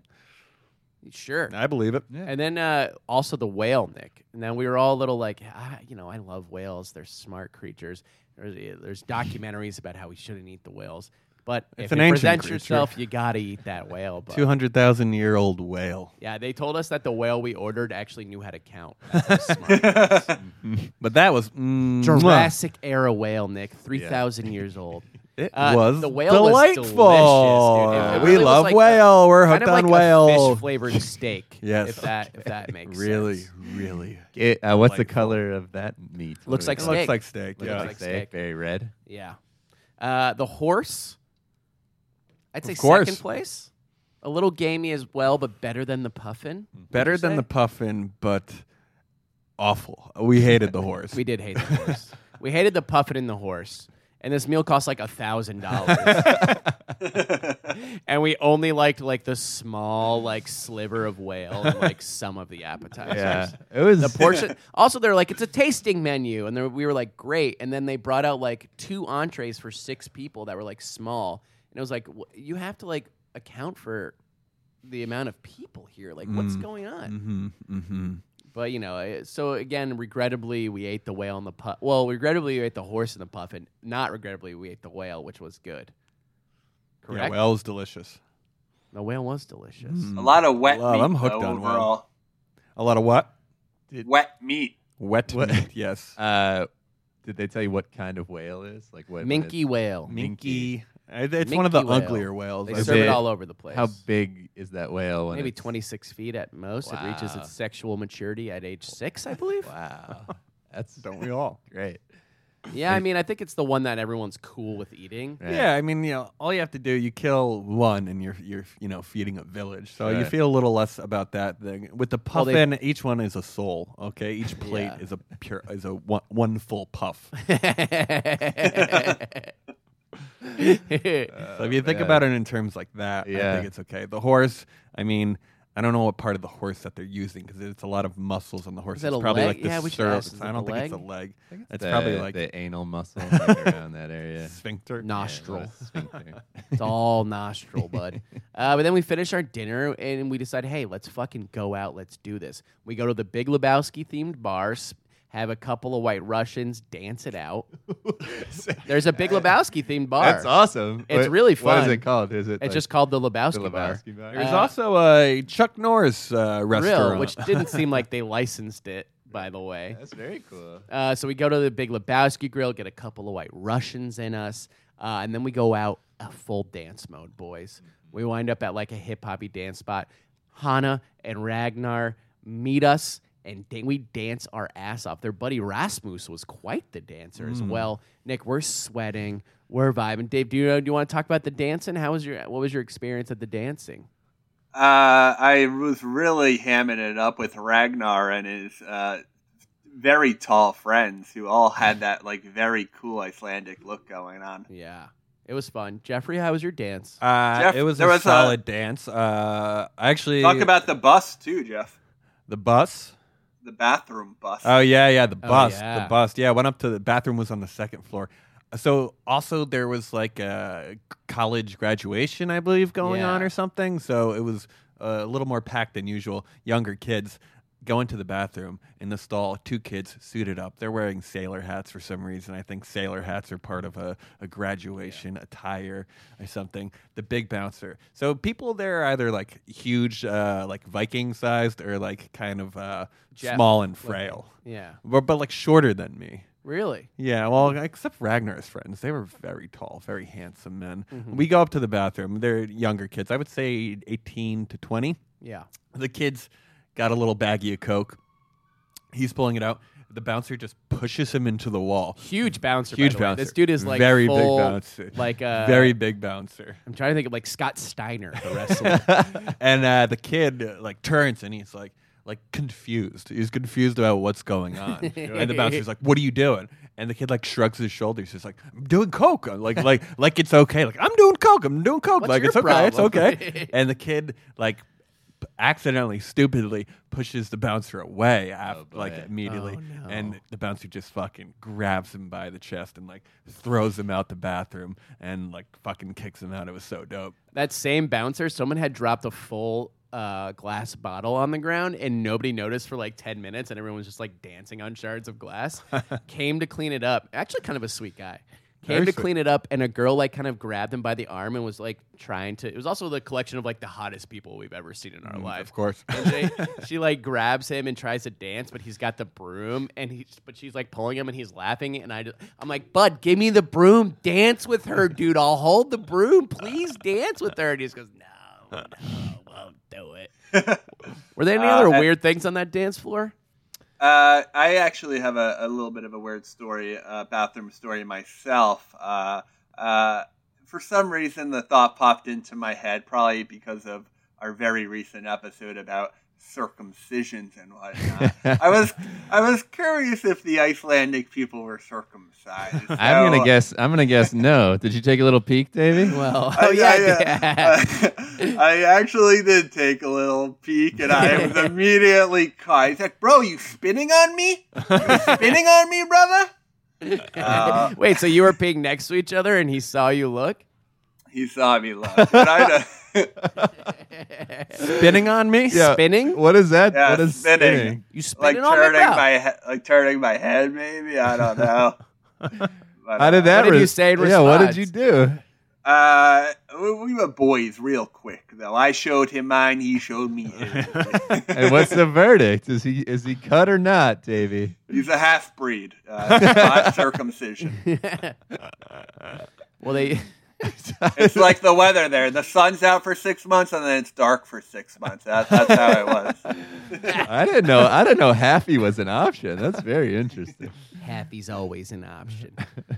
Sure. I believe it. And then uh, also the whale, Nick. And then we were all a little like, ah, you know, I love whales. They're smart creatures. There's, there's documentaries about how we shouldn't eat the whales. But It's if an you ancient present creature. yourself, you got to eat that whale. Two hundred thousand year old whale. yeah, they told us that the whale we ordered actually knew how to count. That's how smart it. But that was mm, Jurassic era whale, Nick, 3,000 years old. It Uh, was the whale was delightful. delicious, dude. It- it we really was love like a- whale. We're Kind hooked of like on whale. fish flavored steak. Yes. If that, if that makes really, sense. really. It- uh, what's the color of that meat? Looks like It it? looks like steak. Looks yeah. like like steak. steak. Very red. Yeah. Uh, the horse, I'd say second place. A little gamey as well, but better than the puffin. Better than say? the puffin, but awful. We hated the horse. We did hate the horse. we hated the puffin and the horse. And this meal cost like a thousand dollars. And we only liked like the small like sliver of whale and like some of the appetizers. Yeah, it was the portion. also, they're like it's a tasting menu, and they're- we were like great. And then they brought out like two entrees for six people that were like small, and it was like wh- you have to like account for the amount of people here. Like, what's going on? mm-hmm, mm-hmm. But you know, so again, regrettably, we ate the whale and the puff. Well, regrettably, we ate the horse and the puffin. Not regrettably, we ate the whale, which was good. Yeah, Correct. whale's delicious. the whale was delicious. Mm. A lot of wet Love, meat. I'm hooked though, on whale. A lot of what? Wet meat. Wet What? meat. Yes. Uh, did they tell you what kind of whale is? Like what? when Minke it's- whale. Minke. It's one of the Minke whale. uglier whales. They I Is serve it, it- all over the place. How big is that whale? When Maybe it's- 26 feet at most. It reaches Wow. its sexual maturity at age six, I believe. Wow, that's Don't we all? great. Yeah, I mean, I think it's the one that everyone's cool with eating. Right. Yeah, I mean, you know, all you have to do, you kill one, and you're you're you know feeding a village. So you Right. feel a little less about that thing. With the Well, they- puffin, each one is a soul. Okay, each plate Yeah. is a pure is a one, one full puff. So if you think man. about it in terms like that, I think it's okay. The horse, I mean, I don't know what part of the horse that they're using because it's a lot of muscles on the horse. Is it it's a probably leg? like the Yeah, we should cerv- ask, is I don't the think it's a leg? leg. It's the, probably like the anal muscle like around that area. sphincter. Nostril. Yeah, sphincter. It's all nostril, bud. Uh, but then we finish our dinner and we decide, hey, let's fucking go out. Let's do this. We go to the Big Lebowski themed bars, have a couple of white Russians dance it out. There's a Big Lebowski themed bar. That's awesome. It's What- really fun. is it called? Is it It's like just called the the Lebowski, bar. Lebowski bar? There's Uh, also a Chuck Norris uh, Real, restaurant, which didn't seem like they licensed it, by the way. That's very cool. Uh, so we go to the Big Lebowski grill, get a couple of white Russians in us, uh, and then we go out a full dance mode, boys. We wind up at like a hip hoppy dance spot. Hana and Ragnar meet us and da- we dance our ass off. Their buddy Rasmus was quite the dancer as well. Nick, we're sweating, we're vibing. Dave, do you know, do you want to talk about the dancing? How was your what was your experience at the dancing? Uh, I was really hamming it up with Ragnar and his uh, very tall friends who all had that like very cool Icelandic look going on. Yeah, it was fun. Jeffrey, how was your dance? Uh, Jeff, it was a was a- solid dance. Uh, actually, Talk about the bus too, Jeff. the bus. The bathroom bus. Oh yeah, yeah, the Oh, bus, yeah. the bus. Yeah, I went up to the bathroom was on the second floor. So also there was like a college graduation, I believe, going on or something. So it was uh, a little more packed than usual. Younger kids go into the bathroom in the stall. Two kids suited up. They're wearing sailor hats for some reason. I think sailor hats are part of a, a graduation attire or something. The big bouncer. So people there are either like huge, uh, like Viking sized, or like kind of uh, Jeff small and frail Yeah, but, but like shorter than me. really? Yeah, well, except Ragnar's friends. They were very tall, very handsome men. Mm-hmm. We go up to the bathroom. They're younger kids. I would say 18 to 20. Yeah. The kids got a little baggie of Coke. He's pulling it out. The bouncer just pushes him into the wall. Huge bouncer. by Huge the way. bouncer. This dude is like very full, big bouncer. Like uh, very big bouncer. I'm trying to think of like Scott Steiner, the wrestler. and uh, the kid uh, like turns and he's like like confused. He's confused about what's going on. and the bouncer's like, "What are you doing?" And the kid like shrugs his shoulders. He's like, "I'm doing coke." Like like like it's okay. Like I'm doing coke. I'm doing coke. What's like it's okay. It's okay. and the kid like accidentally stupidly pushes the bouncer away after, like immediately Oh, no. and the bouncer just fucking grabs him by the chest and like throws him out the bathroom and like fucking kicks him out it was so dope that same bouncer, someone had dropped a full uh, glass bottle on the ground and nobody noticed for like 10 minutes and everyone was just like dancing on shards of glass. Came to clean it up. Actually, kind of a sweet guy. Came to clean it up and a girl like kind of grabbed him by the arm and was like trying to. It was also the collection of like the hottest people we've ever seen in our life. Mm, of course And she, she like grabs him and tries to dance, but he's got the broom, and he but she's like pulling him, and he's laughing, and I just, I'm like, Bud, give me the broom, dance with her, dude. I'll hold the broom, please dance with her. And he just goes, No, no, won't do it. Were there any Uh, other weird things on that dance floor? Uh, I actually have a, a little bit of a weird story, uh, bathroom story myself. Uh, uh, for some reason, the thought popped into my head, probably because of our very recent episode about circumcisions and whatnot. I was I was curious if the Icelandic people were circumcised. I'm gonna guess. I'm gonna guess no. Did you take a little peek, Davey? Well, I- oh yeah, I, yeah. I actually did take a little peek, and I was immediately caught. He's like, "Bro, you spinning on me? You spinning on me, brother?" Uh, Wait, so you were peeing next to each other, and he saw you look? he saw me look. And I, spinning on me Yeah. Spinning? What is that? Yeah, what is spinning. spinning? You like spinning on turning bro? my he- like turning my head, maybe. I don't know. But, How did that? What did you say in Yeah, what did you do? Uh, we we were boys real quick though. I showed him mine. He showed me his. And what's the verdict? Is he is he cut or not, Davey? He's a half breed. Uh, not circumcision. well, they. It's like the weather there. The sun's out for six months and then it's dark for six months. That, that's how it was. I didn't know. I didn't know Happy was an option. That's very interesting. Happy's always an option.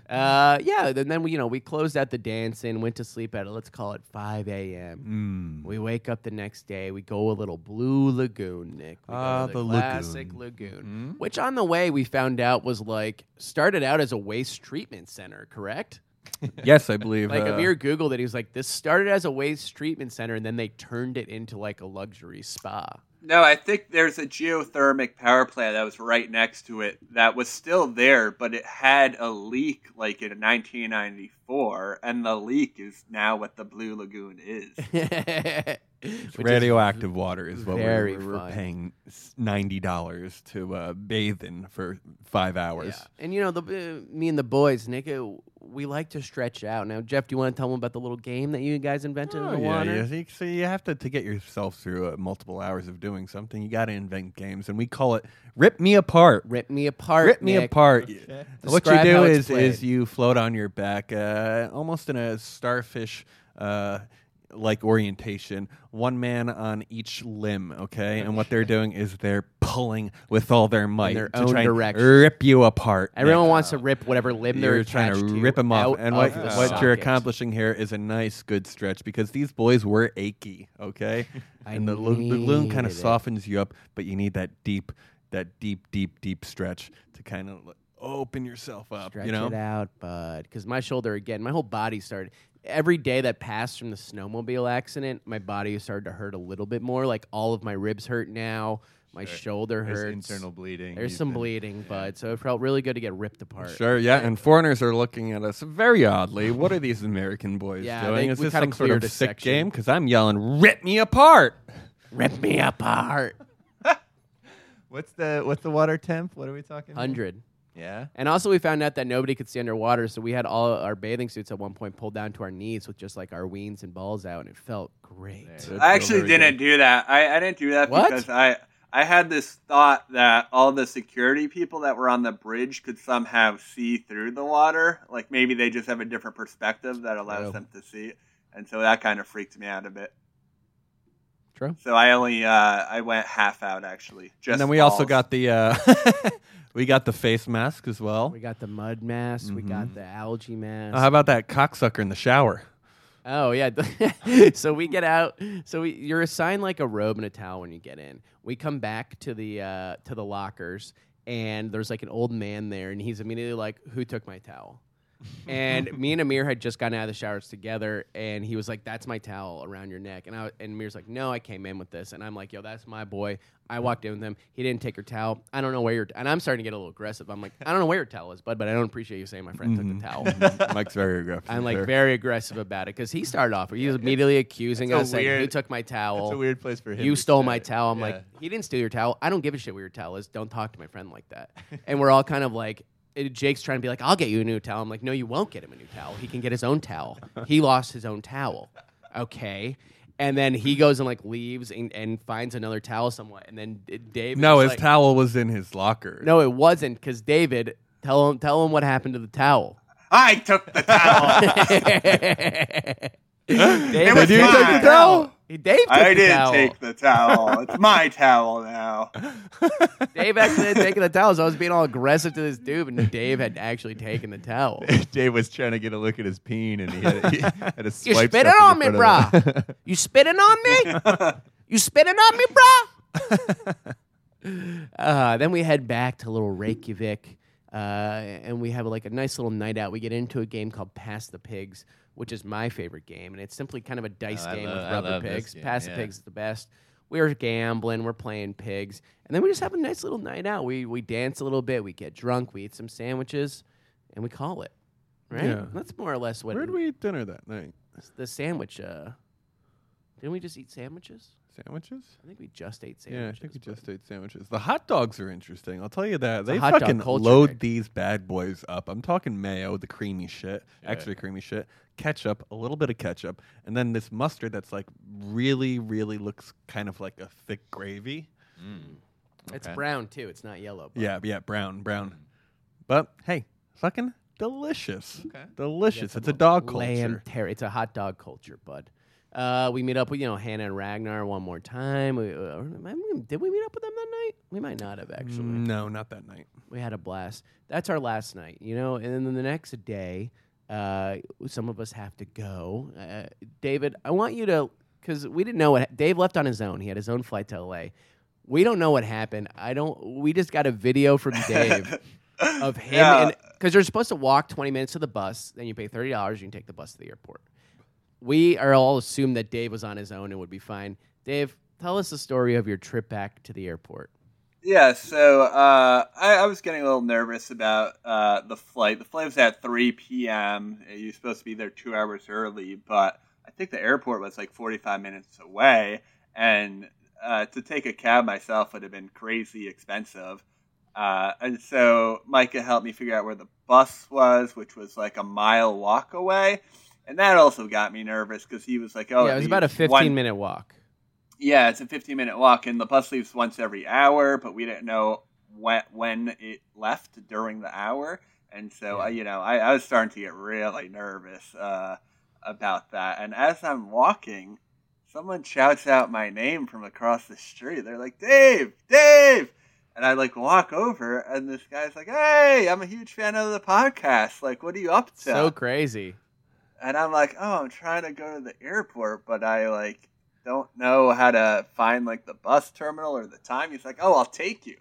uh, yeah, and then we, you know, we closed out the dancing, went to sleep at let's call it 5 a.m. Mm. We wake up the next day. We go a little Blue Lagoon, Nick. We go Ah, to the classic lagoon. lagoon, which on the way we found out was like started out as a waste treatment center. Correct? yes i believe Like uh, Amir Googled it. He was like, this started as a waste treatment center, and then they turned it into like a luxury spa. No, I think there's a geothermic power plant that was right next to it that was still there, but it had a leak like in 1994, and the leak is now what the Blue Lagoon is. Which is radioactive water is what we're, we're paying ninety dollars to uh, bathe in for five hours. Yeah. And you know, the uh, me and the boys, Nick, uh, we like to stretch out. Now, Jeff, do you want to tell them about the little game that you guys invented in Oh, the yeah, water? yeah. See, So you have to to get yourself through uh, multiple hours of doing something. You got to invent games, and we call it "Rip Me Apart." Rip me apart. Rip me Nick. apart. What you do is played. is you float on your back, uh, almost in a starfish uh, like orientation, one man on each limb, okay? And what they're doing is they're pulling with all their might their to own try and direction. rip you apart. Everyone wants to rip whatever limb they're You're trying attached to rip them off, out and what, of the what you're socket. accomplishing here is a nice, good stretch because these boys were achy. Okay, I and the, lo- the kind of it. softens you up, but you need that deep, that deep, deep, deep stretch to kind of open yourself up. Stretch you know, it out, bud. Because my shoulder again, my whole body started. Every day that passed from the snowmobile accident, my body started to hurt a little bit more. Like all of my ribs hurt now. My shoulder There's internal bleeding. There's some been- bleeding, bud. So it felt really good to get ripped apart. Sure, yeah, and foreigners are looking at us very oddly. What are these American boys Yeah, doing? they- Is this some sort of a sick section. game? Because I'm yelling, "Rip me apart!" Rip me apart. What's the what's the water temp? What are we talking? here? Hundred. Yeah. And also, we found out that nobody could see underwater, so we had all our bathing suits at one point pulled down to our knees with just like our weens and balls out, and it felt great. Yeah. I actually didn't do that. I, I didn't do that What? because I I had this thought that all the security people that were on the bridge could somehow see through the water. Like maybe they just have a different perspective that allows True. them to see. And so that kind of freaked me out a bit. True. So I only uh, I went half out actually. Just and then we also got the uh, we got the face mask as well. We got the mud mask. We got Mhm. the algae mask. Uh, how about that cocksucker in the shower? Oh yeah. so we get out. So we, you're assigned like a robe and a towel when you get in. We come back to the uh, to the lockers, and there's like an old man there, and he's immediately like, "Who took my towel?" And me and Amir had just gotten out of the showers together, and he was like, "That's my towel around your neck," and I and Amir's like, "No, I came in with this," and I'm like, "Yo, that's my boy." I walked in with him. He didn't take your towel. I don't know where your and I'm starting to get a little aggressive. I'm like, I don't know where your towel is, bud, but I don't appreciate you saying my friend took the mm-hmm. towel. Mike's very aggressive. I'm like there. very aggressive about it because he started off. He was immediately accusing us, saying, "Who weird- took my towel? It's a weird place for him. you to stole my towel." I'm Yeah. like, "He didn't steal your towel. I don't give a shit where your towel is. Don't talk to my friend like that." and we're all kind of like, Jake's trying to be like, "I'll get you a new towel." I'm like, "No, you won't get him a new towel. He can get his own towel. He lost his own towel." Okay. And then he goes and like leaves and, and finds another towel somewhere. And then D- Dave. no, his like, towel was in his locker. No, it wasn't because David. Tell him. Tell him what happened to the towel. I took the towel. David, was Did you take the towel? Dave took I the didn't towel. take the towel. It's my towel now. Dave actually had taken the towel, so I was being all aggressive to this dude, and Dave had actually taken the towel. Dave was trying to get a look at his peen, and he had, he had a You swipe spitting on me, front of him. brah? You spitting on me? You spitting on me, brah? uh, then we head back to little Reykjavik, uh, and we have like a nice little night out. We get into a game called Pass the Pigs, which is my favorite game, and it's simply kind of a dice Oh, game love- with rubber pigs. game, Pass yeah. the Pigs is the best. We're gambling, we're playing pigs, and then we just have a nice little night out. We we dance a little bit, we get drunk, we eat some sandwiches, and we call it. Right? Yeah. That's more or less what Where did we eat dinner that night? the sandwich. Uh, didn't we just eat sandwiches? Sandwiches? I think we just ate sandwiches. Yeah, I think we just ate sandwiches. The hot dogs are interesting. I'll tell you that. a They hot dog fucking culture, load Nick. these bad boys up. I'm talking mayo, the creamy shit, extra creamy shit, ketchup, a little bit of ketchup, and then this mustard that's like really, really looks kind of like a thick gravy. Mm, it's Okay. brown too. It's not yellow. but- Yeah, yeah, brown, brown. Mm. But hey, fucking delicious. Okay. Delicious. It's a dog lamb culture. ter- It's a hot dog culture, bud. Uh, we meet up with you know Hannah and Ragnar one more time. We, uh, did we meet up with them that night? We might not have actually. No, not that night. we had a blast. That's our last night, you know. And then the next day, uh, some of us have to go. Uh, David, I want you to, because we didn't know what Dave left on his own. He had his own flight to LA. We don't know what happened. I don't. We just got a video from Dave of him, Yeah. because you're supposed to walk 20 minutes to the bus, then you pay thirty dollars, you can take the bus to the airport. We are all assumed that Dave was on his own and would be fine. Dave, tell us the story of your trip back to the airport. Yeah, so uh, I, I was getting a little nervous about uh, the flight. The flight was at 3 p.m. You're supposed to be there two hours early, but I think the airport was like 45 minutes away, and uh, to take a cab myself would have been crazy expensive. Uh, and so Micah helped me figure out where the bus was, which was like a mile walk away. And that also got me nervous because he was like, "Oh, yeah, it was about a leaves 15 one- minute walk. yeah, it's a 15 minute walk, and the bus leaves once every hour, but we didn't know when, when it left during the hour. And so, uh, you know, I, I was starting to get really nervous. Uh, about that. And as I'm walking, someone shouts out my name from across the street. They're like, Dave, Dave. And I like walk over, and this guy's like, Hey, I'm a huge fan of the podcast. Like, what are you up to? So crazy. And I'm like, Oh, I'm trying to go to the airport, but I like don't know how to find like the bus terminal or the time. He's like, Oh, I'll take you.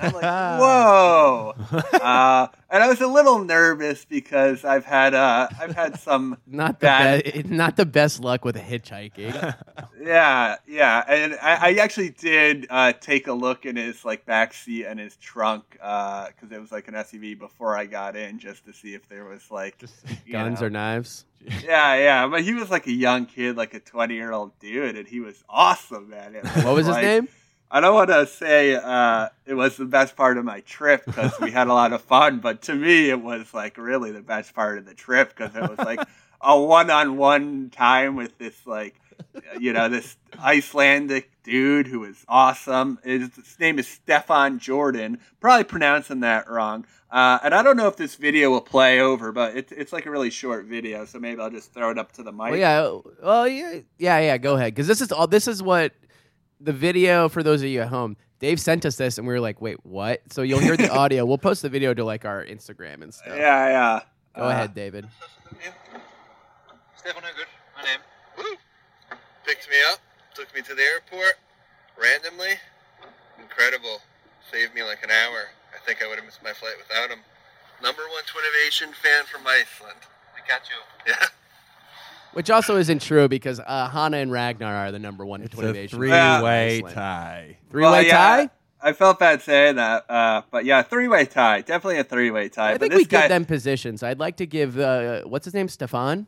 I'm like, Whoa. uh, and I was a little nervous because I've had uh, I've had some Not the Bad. be- not the best luck with hitchhiking. Yeah, yeah, and I, I actually did uh, take a look in his like back seat and his trunk because it was like an SUV before I got in, just to see if there was like Guns know. or knives. Yeah, yeah, but he was like a young kid, like a twenty-year-old dude, and he was awesome, man. It What was his name? I don't want to say uh, it was the best part of my trip because we had a lot of fun, but to me, it was like really the best part of the trip because it was like a one-on-one time with this like you know this Icelandic dude who was awesome. His, his name is Stefan Jordan. Probably pronouncing that wrong. Uh, and I don't know if this video will play over, but it's it's like a really short video, so maybe I'll just throw it up to the mic. Well, yeah. Well, yeah, yeah, yeah. Go ahead, because this is all. This is what the video for those of you at home. Dave sent us this, and we were like, "Wait, what?" So you'll hear the audio. We'll post the video to like our Instagram and stuff. yeah, yeah. Go Uh, ahead, David. Stefan Good, my name. Woo! Picked me up, took me to the airport, randomly. Incredible. Saved me like an hour. I think I would have missed my flight without him. Number one Twinnovation fan from Iceland. We got you. Yeah. Which also isn't true because uh, Hana and Ragnar are the number one It's a motivation. three-way tie. Three-way Well, yeah, tie. I felt bad saying that, uh, but yeah, three-way tie, definitely a three-way tie. I but think this we guy, give them positions. I'd like to give uh, what's his name, Stefan.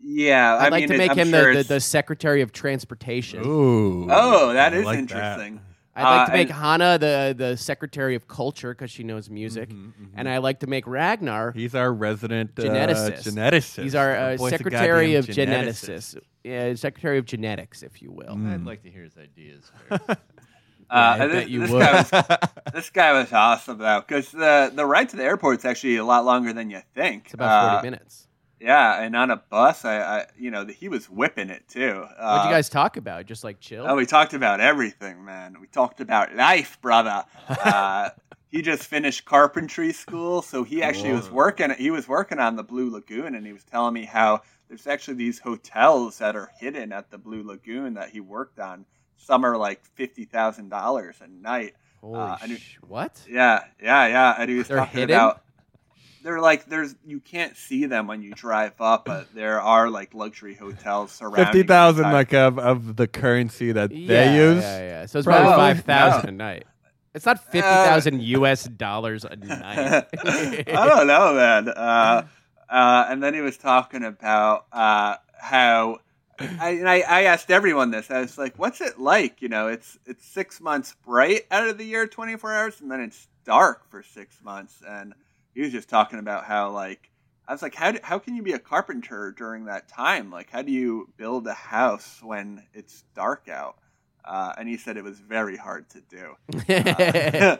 yeah, I'd I like mean, to make I'm him sure the, the, the secretary of transportation. Ooh. Oh, that I is like interesting. I'd like Uh, to make and- Hana the the secretary of culture because she knows music, Mm-hmm, and I like to make Ragnar. He's our resident uh, Geneticist. geneticist. He's our Our uh, secretary of goddamn geneticists. Yeah, secretary of genetics, if you will. Mm. I'd like to hear his ideas. first. Uh, I and bet this, you this would. Guy was, this guy was awesome though, because the the ride to the airport is actually a lot longer than you think. It's about forty Uh, minutes. Yeah, and on a bus, I, I you know, he was whipping it too. What'd Uh, you guys talk about? Just like chill. Oh, we talked about everything, man. We talked about life, brother. Uh, he just finished carpentry school, so he actually was working. He was working on the Blue Lagoon, and he was telling me how there's actually these hotels that are hidden at the Blue Lagoon that he worked on. Some are like fifty thousand dollars a night. Holy uh, and it- sh- what? Yeah, yeah, yeah. And he was They're talking hidden? about. They're like there's you can't see them when you drive up, but there are like luxury hotels surrounding. Fifty the thousand, entire- like of, of the currency that yeah, they use. Yeah, yeah. So it's Probably. probably five thousand no. a night. It's not fifty thousand U.S. dollars a night. I don't know, man. Uh, uh, and then he was talking about uh, how. I, and I, I asked everyone this. I was like, "What's it like? You know, it's it's six months bright out of the year, twenty four hours, and then it's dark for six months." And he was just talking about how, like, I was like, "How do, how can you be a carpenter during that time? Like, how do you build a house when it's dark out?" Uh, and he said it was very hard to do. yeah,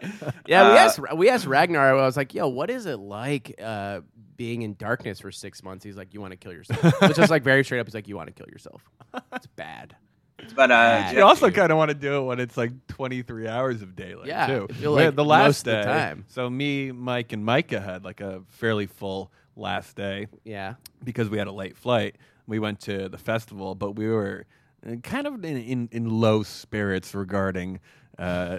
we Uh, asked we asked Ragnar. I was like, "Yo, what is it like uh, being in darkness for six months?" He's like, "You want to kill yourself," which is like very straight up. He's like, "You want to kill yourself." It's bad. But uh. You also kind of want to do it when it's like 23 hours of daylight, Yeah, too. I feel We had like the last most of the day. time. So me, Mike, and Micah had like a fairly full last day Yeah, because we had a late flight. We went to the festival, but we were uh, kind of in, in, in low spirits regarding uh,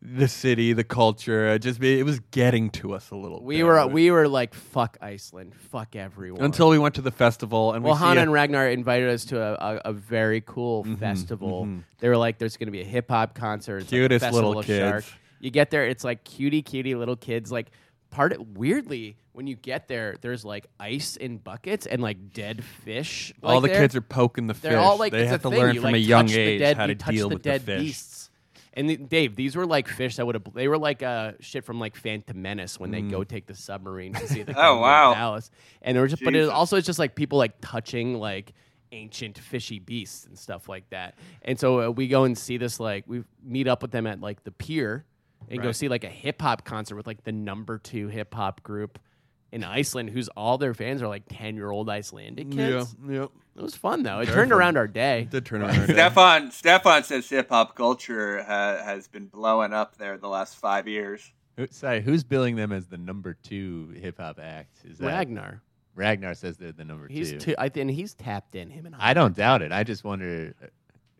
the city, the culture. It just it was getting to us a little. we bit. were we were like, "Fuck Iceland, fuck everyone." until we went to the festival and well, we a- and Ragnar invited us to a, a, a very cool mm-hmm, festival. Mm-hmm. They were like, "There's going to be a hip hop concert, It's like a Cutest little kids. Shark. You get there, it's like cutie, cutie little kids. Like part of, weirdly, when you get there, there's like ice in buckets and like dead fish. all like, the there. kids are poking the They're fish. all like they have to thing. learn you, from like, a young age dead, how to deal the with dead the fish. beasts. And the, Dave, these were like fish that would have. They were like uh, shit from like Phantom Menace when they Mm. go take the submarine to see the Oh, wow. Palace. And it was just, but it was also it's just like people like touching like ancient fishy beasts and stuff like that. And so uh, we go and see this like we meet up with them at like the pier and go see like a hip hop concert with like the number two hip hop group in Iceland who's all their fans are like 10 year old Icelandic kids. Yeah, yeah. It was fun though. It Very turned around our day. It Did turn on our day. Stefan Stefan says hip hop culture ha- has been blowing up there the last five years. Who- Sorry, who's billing them as the number two hip hop act? Is that Ragnar. Ragnar says they're the number He's two. too, I think he's tapped in him and I don't doubt it. I just wonder uh,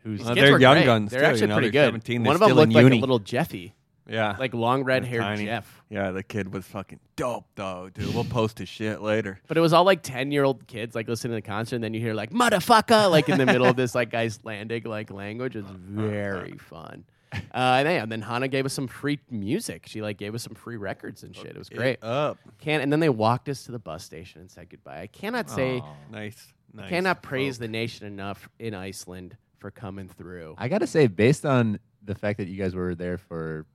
who's. Kids they're young great. guns, They're too, actually you know, pretty they're good. One of them looked like uni. a little Jeffy, Yeah, like long red haired Tiny. Jeff. yeah. The kid was fucking dope, though, dude. We'll post his shit later. But it was all like ten year old kids like listening to the concert, and then you hear like motherfucker like in the middle of this like Icelandic like language. It's very fun. Uh, and, yeah, and then Hannah gave us some free music. She like gave us some free records and shit. It was great. It up. Can and then they walked us to the bus station and said goodbye. I cannot say, Nice. nice. cannot praise folk. the nation enough in Iceland for coming through. I gotta say, based on the fact that you guys were there for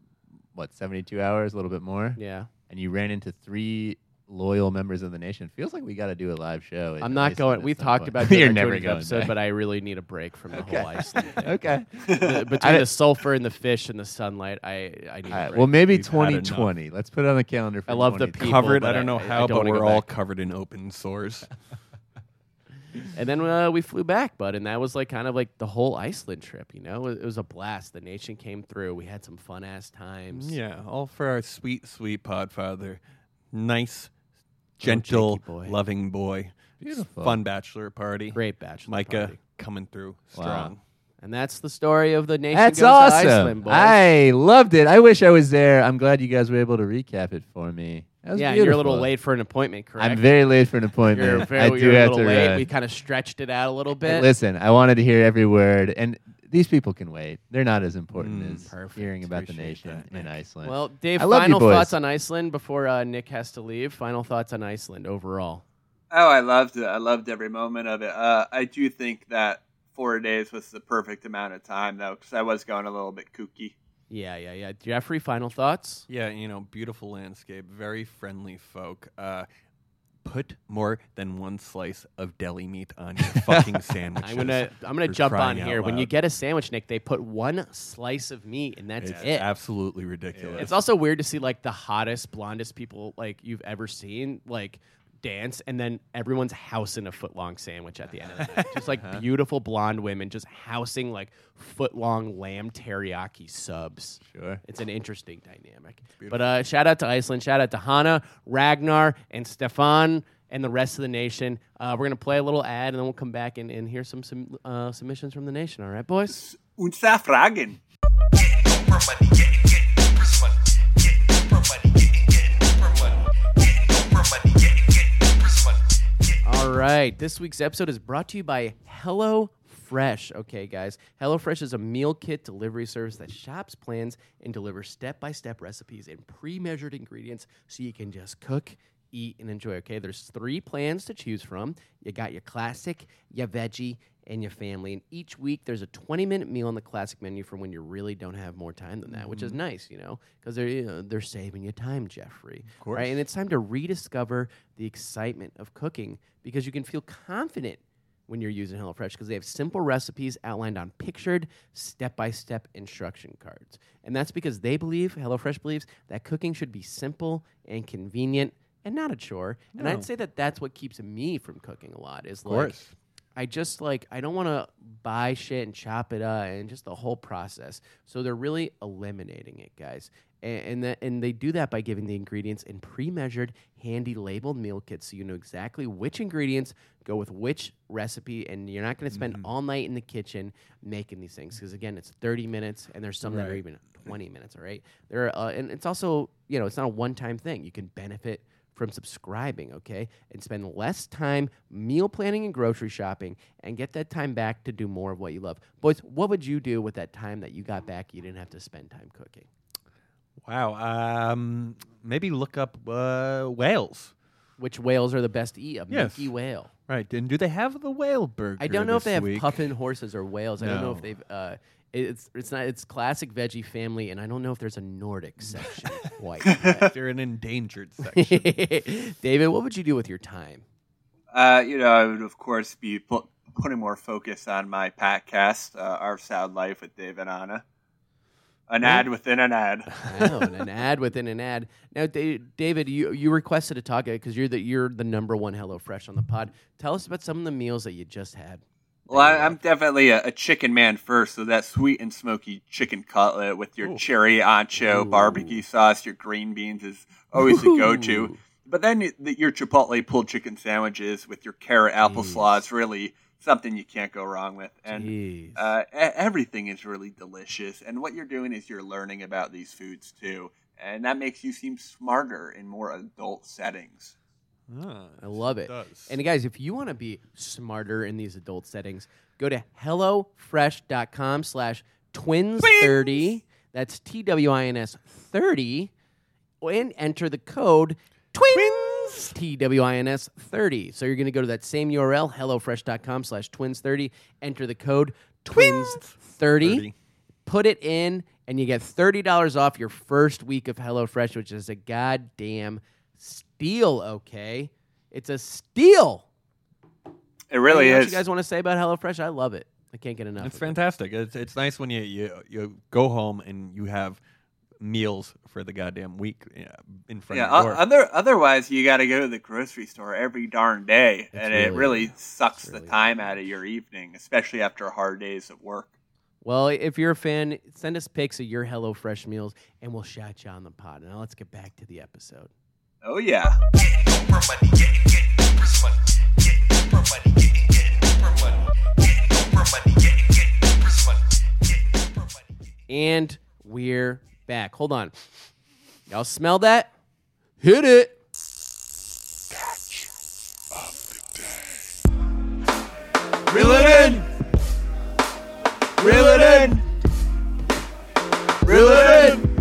what seventy-two hours, a little bit more, yeah, and you ran into three loyal members of the nation, feels like we got to do a live show. I'm not Iceland going. at We talked point. about doing you're our never going episode, back. but I really need a break from the Okay. whole Iceland. thing. okay. The- between the sulfur and the fish and the sunlight, I I need. All a right, break. well, maybe We've 2020. Let's put it on the calendar. For I love the people, covered. I don't know I- I how, don't but we're all back. covered in open sores. And then uh, we flew back, bud, and that was like kind of like the whole Iceland trip. You know, it, it was a blast. The nation came through. We had some fun ass times. yeah, all for our sweet, sweet podfather. Nice, gentle, Jakey boy. loving boy. Beautiful. Fun bachelor party. great bachelor Micah party. coming through Wow. strong. And that's the story of the nation. That's goes awesome. To Iceland, boys. I loved it. I wish I was there. I'm glad you guys were able to recap it for me. That was yeah, you're a little late for an appointment, correct? I'm very late for an appointment. You're very, I do you're a have to late. run. We kind of stretched it out a little bit. Listen, I wanted to hear every word, and these people can wait. They're not as important Mm, as perfect. hearing about the nation that, in Iceland. Well, Dave, I final thoughts on Iceland before uh, Nick has to leave. Final thoughts on Iceland overall. Oh, I loved it. I loved every moment of it. Uh, I do think that four days was the perfect amount of time, though, because I was going a little bit kooky. Yeah, yeah, yeah. Jeffrey, final thoughts? Yeah, you know, beautiful landscape, very friendly folk. Uh, put more than one slice of deli meat on your fucking sandwich. I'm gonna I'm gonna jump on here. When you get a sandwich, Nick, they put one slice of meat and that's it's it. absolutely ridiculous. It's also weird to see like the hottest, blondest people like you've ever seen like dance, and then everyone's housing a foot long sandwich at the end of the night. Just like beautiful blonde women just housing like foot long lamb teriyaki subs. sure. It's an interesting dynamic. But uh, shout out to Iceland. Shout out to Hannah, Ragnar, and Stefan, and the rest of the nation. Uh, we're gonna play a little ad, and then we'll come back and, and hear some, some uh, submissions from the nation. All right, boys. Unsa Fragen. Right. This week's episode is brought to you by Hello Fresh. Okay, guys. HelloFresh is a meal kit delivery service that shops, plans, and delivers step by step recipes and pre measured ingredients so you can just cook, eat, and enjoy. Okay, there's three plans to choose from. You got your classic, your veggie, and your family. And each week there's a 20 minute meal on the classic menu for when you really don't have more time than that, which is mm-hmm. nice, you know, because they're you know, they're saving you time, Jeffrey. Of course. Right? And it's time to rediscover the excitement of cooking because you can feel confident when you're using HelloFresh because they have simple recipes outlined on pictured step by step instruction cards. And that's because they believe, HelloFresh believes, that cooking should be simple and convenient and not a chore. And I'd say that that's what keeps me from cooking a lot is of like course. I just like I don't want to buy shit and chop it up and just the whole process. So they're really eliminating it, guys. And and, that, and they do that by giving the ingredients in pre-measured, handy labeled meal kits, so you know exactly which ingredients go with which recipe, and you're not going to spend all night in the kitchen making these things. Because again, it's 30 minutes, and there's some that are even 20 minutes. All right, there, uh, and it's also you know it's not a one-time thing. You can benefit from subscribing, okay? And spend less time meal planning and grocery shopping and get that time back to do more of what you love. Boys, what would you do with that time that you got back you didn't have to spend time cooking? Wow. Um, maybe look up uh, whales. Which whales are the best to eat? A Yes. Mickey whale. Right. And do they have the whale burger? I don't know if they have puffin horses or whales. I don't know if they've uh it's it's not it's classic veggie family and I don't know if there's a Nordic section quite yet. They're an endangered section. David, what would you do with your time? Uh, you know, I would of course be pu- putting more focus on my podcast, uh, Our Sound Life with Dave and Anna. An ad within an ad. I know, an ad within an ad. Now, David, you you requested a talk because you're the you're the number one HelloFresh on the pod. Tell us about some of the meals that you just had. Well, I, I'm definitely a, a chicken man first, so that sweet and smoky chicken cutlet with your cherry ancho Ooh. barbecue sauce, your green beans is always a go-to. But then the, your chipotle pulled chicken sandwiches with your carrot applesauce, is really something you can't go wrong with. And uh, everything is really delicious. And what you're doing is you're learning about these foods too, and that makes you seem smarter in more adult settings. Ah, I love it. does. And guys, if you want to be smarter in these adult settings, go to hellofresh.com slash twins30. That's T W I N S 30. And enter the code twins. T W I N S 30. So you're going to go to that same URL, hellofresh.com slash twins30. Enter the code twins30. 30. Put it in, and you get $30 off your first week of HelloFresh, which is a goddamn steal, okay? It's a steal. It really Anything else is. You guys want to say about HelloFresh? I love it. I can't get enough. It's of it. fantastic. It's it's nice when you, you you go home and you have meals for the goddamn week in front Yeah, of your o- door. other otherwise you got to go to the grocery store every darn day, and it really- really sucks it's the time out of your evening, especially after hard days at work. Well, if you're a fan, send us pics of your HelloFresh meals, and we'll shout you on the pod. Now let's get back to the episode. Oh yeah, And we're back. Hold on. Y'all smell that? Hit it. reel it in, reel it in, reel it in,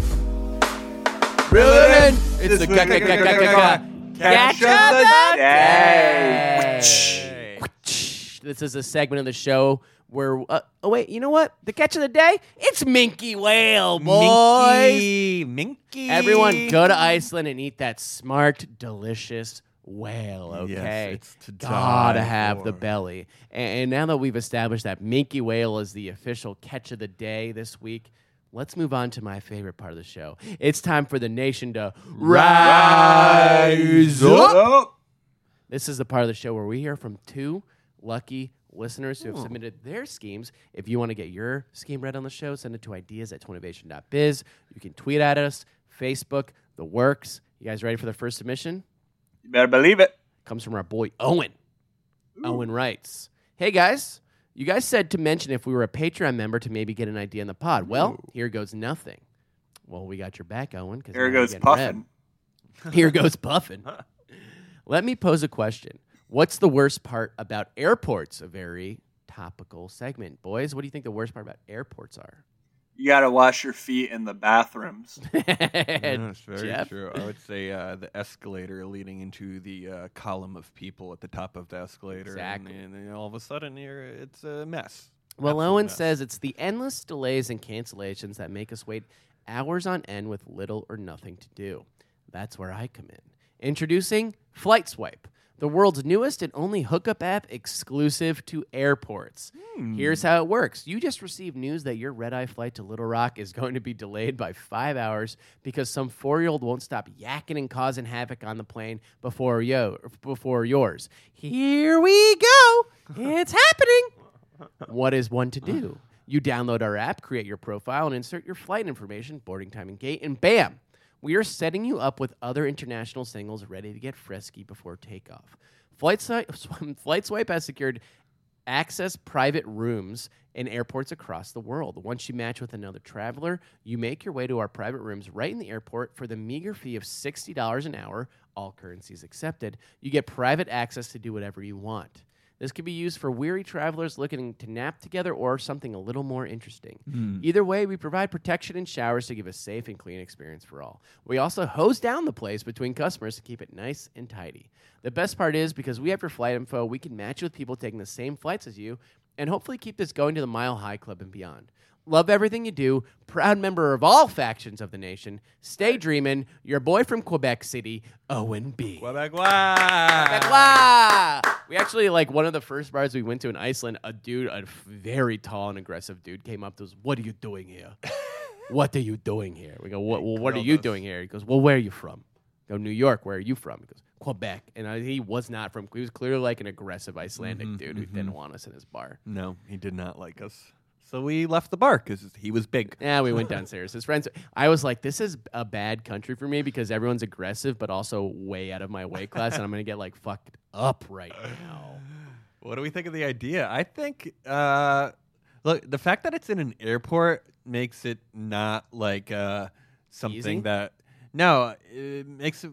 reel it in. It's the catch of the day. This is a segment of the show where. Uh, oh wait, you know what? The catch of the day? It's Minke Whale, boys. Minke, Minke. Everyone, go to Iceland and eat that smart, delicious whale. Okay, it's to gotta have the belly. And, and now that we've established that minke whale is the official catch of the day this week, let's move on to my favorite part of the show. It's time for the nation to rise up. This is the part of the show where we hear from two lucky listeners who have hmm. submitted their schemes. If you want to get your scheme read on the show, send it to ideas at twinnovation.biz. You can tweet at us, Facebook, the works. You guys ready for the first submission? you better believe it. Comes from our boy Owen. Owen writes, Hey guys, you guys said to mention if we were a Patreon member to maybe get an idea in the pod. Well, here goes nothing. Well, we got your back, Owen. 'cause Here goes getting read. puffing. Here goes puffing. Let me pose a question. What's the worst part about airports? A very topical segment. Boys, what do you think the worst part about airports are? You got to wash your feet in the bathrooms. That's very Jeff? true. I would say uh, the escalator leading into the uh, column of people at the top of the escalator, Exactly. and, and then all of a sudden you're, it's a mess. Well, Absolute Owen mess. says it's the endless delays and cancellations that make us wait hours on end with little or nothing to do. That's where I come in. Introducing Flight Swipe, the world's newest and only hookup app exclusive to airports. Hmm. Here's how it works you just received news that your red eye flight to Little Rock is going to be delayed by five hours because some four year old won't stop yakking and causing havoc on the plane before, yo- before yours. Here we go. It's happening. What is one to do? You download our app, create your profile, and insert your flight information, boarding time and gate, and bam! We are setting you up with other international singles ready to get frisky before takeoff. Flight, Swi- Flight Swipe has secured access private rooms in airports across the world. Once you match with another traveler, you make your way to our private rooms right in the airport for the meager fee of $60 an hour, all currencies accepted. You get private access to do whatever you want. This could be used for weary travelers looking to nap together or something a little more interesting. Hmm. Either way, we provide protection and showers to give a safe and clean experience for all. We also hose down the place between customers to keep it nice and tidy. The best part is because we have your flight info, we can match you with people taking the same flights as you and hopefully keep this going to the Mile High Club and beyond. Love everything you do. Proud member of all factions of the nation. Stay dreamin'. Your boy from Quebec City, Owen B. Quebec, Wow. We actually like one of the first bars we went to in Iceland. A dude, a very tall and aggressive dude, came up to us. What are you doing here? what are you doing here? We go, what, well, what are you doing here? He goes, well, where are you from? I go, New York. Where are you from? He goes, Quebec. And I, he was not from. He was clearly like an aggressive Icelandic Mm-hmm, dude who didn't want us in his bar. No, he did not like us. So we left the bar because he was big. Yeah, we went downstairs. His friends. I was like, this is a bad country for me because everyone's aggressive, but also way out of my weight class, and I'm gonna get like fucked up right now. What do we think of the idea? I think, uh, look, the fact that it's in an airport makes it not like uh, something Easy? that. No, it makes it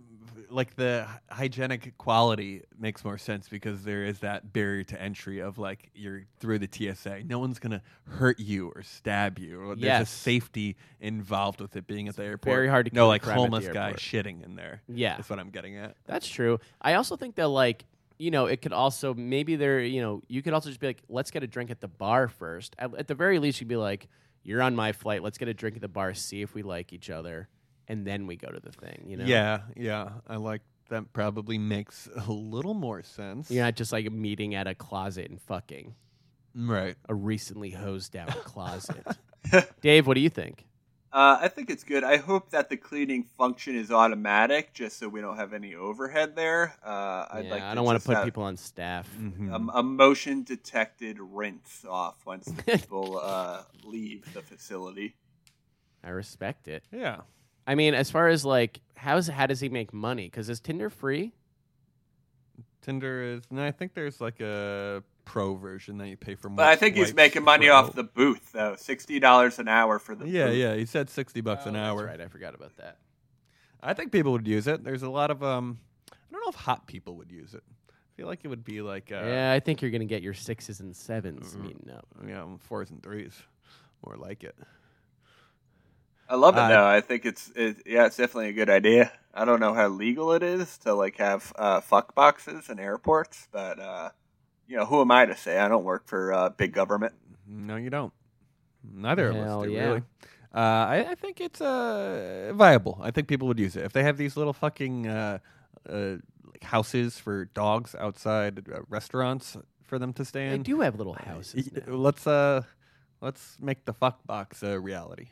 like the hygienic quality makes more sense because there is that barrier to entry of like you're through the TSA. No one's gonna hurt you or stab you. There's a Yes. safety involved with it being at the airport. very hard to no keep like homeless guy shitting in there. Yeah. that's what I'm getting at. That's true. I also think that like you know it could also maybe there you know you could also just be like let's get a drink at the bar first. At, at the very least, you'd be like you're on my flight. Let's get a drink at the bar, see if we like each other, and then we go to the thing. You know? Yeah, yeah. I like that. Probably makes a little more sense. You're not just like meeting at a closet and fucking right. a recently hosed down closet. Dave, what do you think? Uh, I think it's good. I hope that the cleaning function is automatic, just so we don't have any overhead there. Uh, I'd yeah, like. I don't want to put people on staff. Mhm. Um, a motion detected rinse off once people uh, leave the facility. I respect it. yeah. I mean, as far as like, how's how does he make money? Because is Tinder free? Tinder is. No, I think there's like a pro version that you pay for. But I think he's making money per off the booth, though. Sixty dollars an hour for the Yeah, booth. yeah. He said sixty bucks Oh, an that's hour. right. I forgot about that. I think people would use it. There's a lot of um. I don't know if hot people would use it. I feel like it would be like uh, yeah, I think you're gonna get your sixes and 7s Mhm. meeting up. you know, fours and threes, more like it. I love it Uh, though. I think it's it, yeah, it's definitely a good idea. I don't know how legal it is to like have uh, fuck boxes in airports, but uh, you know, who am I to say? I don't work for uh, big government. No, you don't. Neither of us do, yeah. really. Uh, I, I think it's uh, viable. I think people would use it if they have these little fucking uh, uh, like houses for dogs outside uh, restaurants for them to stay They in. do have little houses. Now. Let's uh, let's make the fuck box a reality.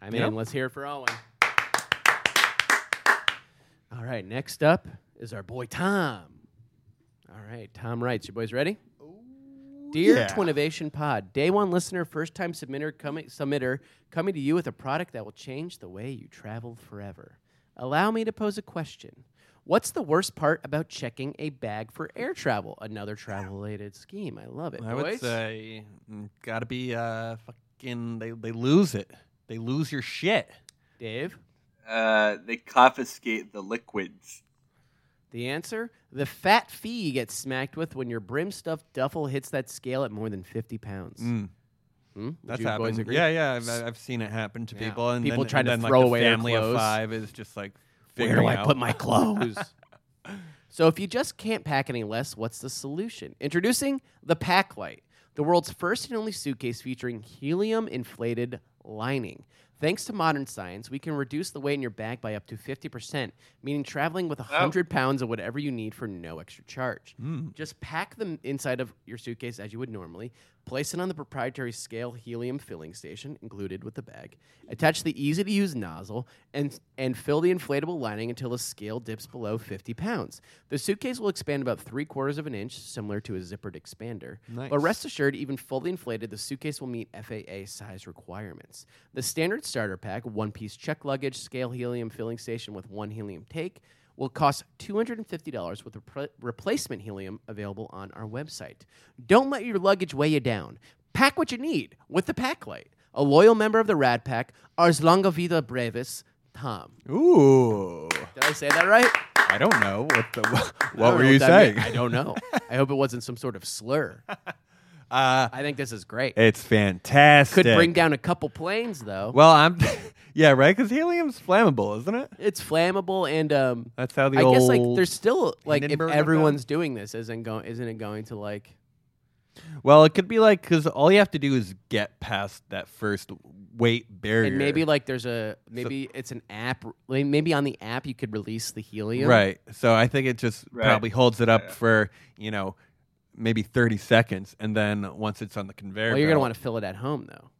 I mean, know? let's hear it for Owen. All right, next up is our boy Tom. All right, Tom writes. You boys ready? Dear yeah. Twinnovation Pod, day one listener, first time submitter coming, submitter coming to you with a product that will change the way you travel forever. Allow me to pose a question. What's the worst part about checking a bag for air travel? Another travel related scheme. I love it. I would say got to be uh, fucking. They they lose it. They lose your shit. Dave, Uh, they confiscate the liquids. the answer? The fat fee you get smacked with when your brim stuffed duffel hits that scale at more than 50 pounds. Mm. Hmm? Would That's you boys happened. agree? Yeah, yeah. I've, I've seen it happen to Yeah. people, and People then, trying to then, throw like, away the their family of five is just like Where figuring do I out. put my clothes? so, if you just can't pack any less, what's the solution? Introducing the Pack Light, the world's first and only suitcase featuring helium inflated lining. Thanks to modern science, we can reduce the weight in your bag by up to 50%, meaning traveling with 100 pounds of whatever you need for no extra charge. Hmm. Just pack them inside of your suitcase as you would normally, place it on the proprietary scale helium filling station included with the bag, attach the easy to use nozzle, and, and fill the inflatable lining until the scale dips below 50 pounds. The suitcase will expand about three quarters of an inch, similar to a zippered expander. Nice. But rest assured, even fully inflated, the suitcase will meet FAA size requirements. The standard starter pack, one piece check luggage, scale helium filling station with one helium take, will cost $250 with repl- replacement helium available on our website. Don't let your luggage weigh you down. Pack what you need with the Pack Light. A loyal member of the Rad Pack, Ars Longa Vida Brevis, Tom. Ooh, Did I say that right? I don't know what the what were you saying? meant. I don't know. I hope it wasn't some sort of slur. Uh, I think this is great. it's fantastic. Could bring down a couple planes though. Well, I'm. yeah, right. Because helium's flammable, isn't it? it's flammable and um That's how the I old. guess like there's still like if Hindenburg everyone's doing this isn't going isn't it going to like Well, it could be like because all you have to do is get past that first weight barrier, and maybe like there's a maybe it's an app like, maybe on the app you could release the helium Right. So I think it just Right. probably holds it up Yeah. for you know maybe thirty seconds, and then once it's on the conveyor, well you're gonna belt- want to fill it at home though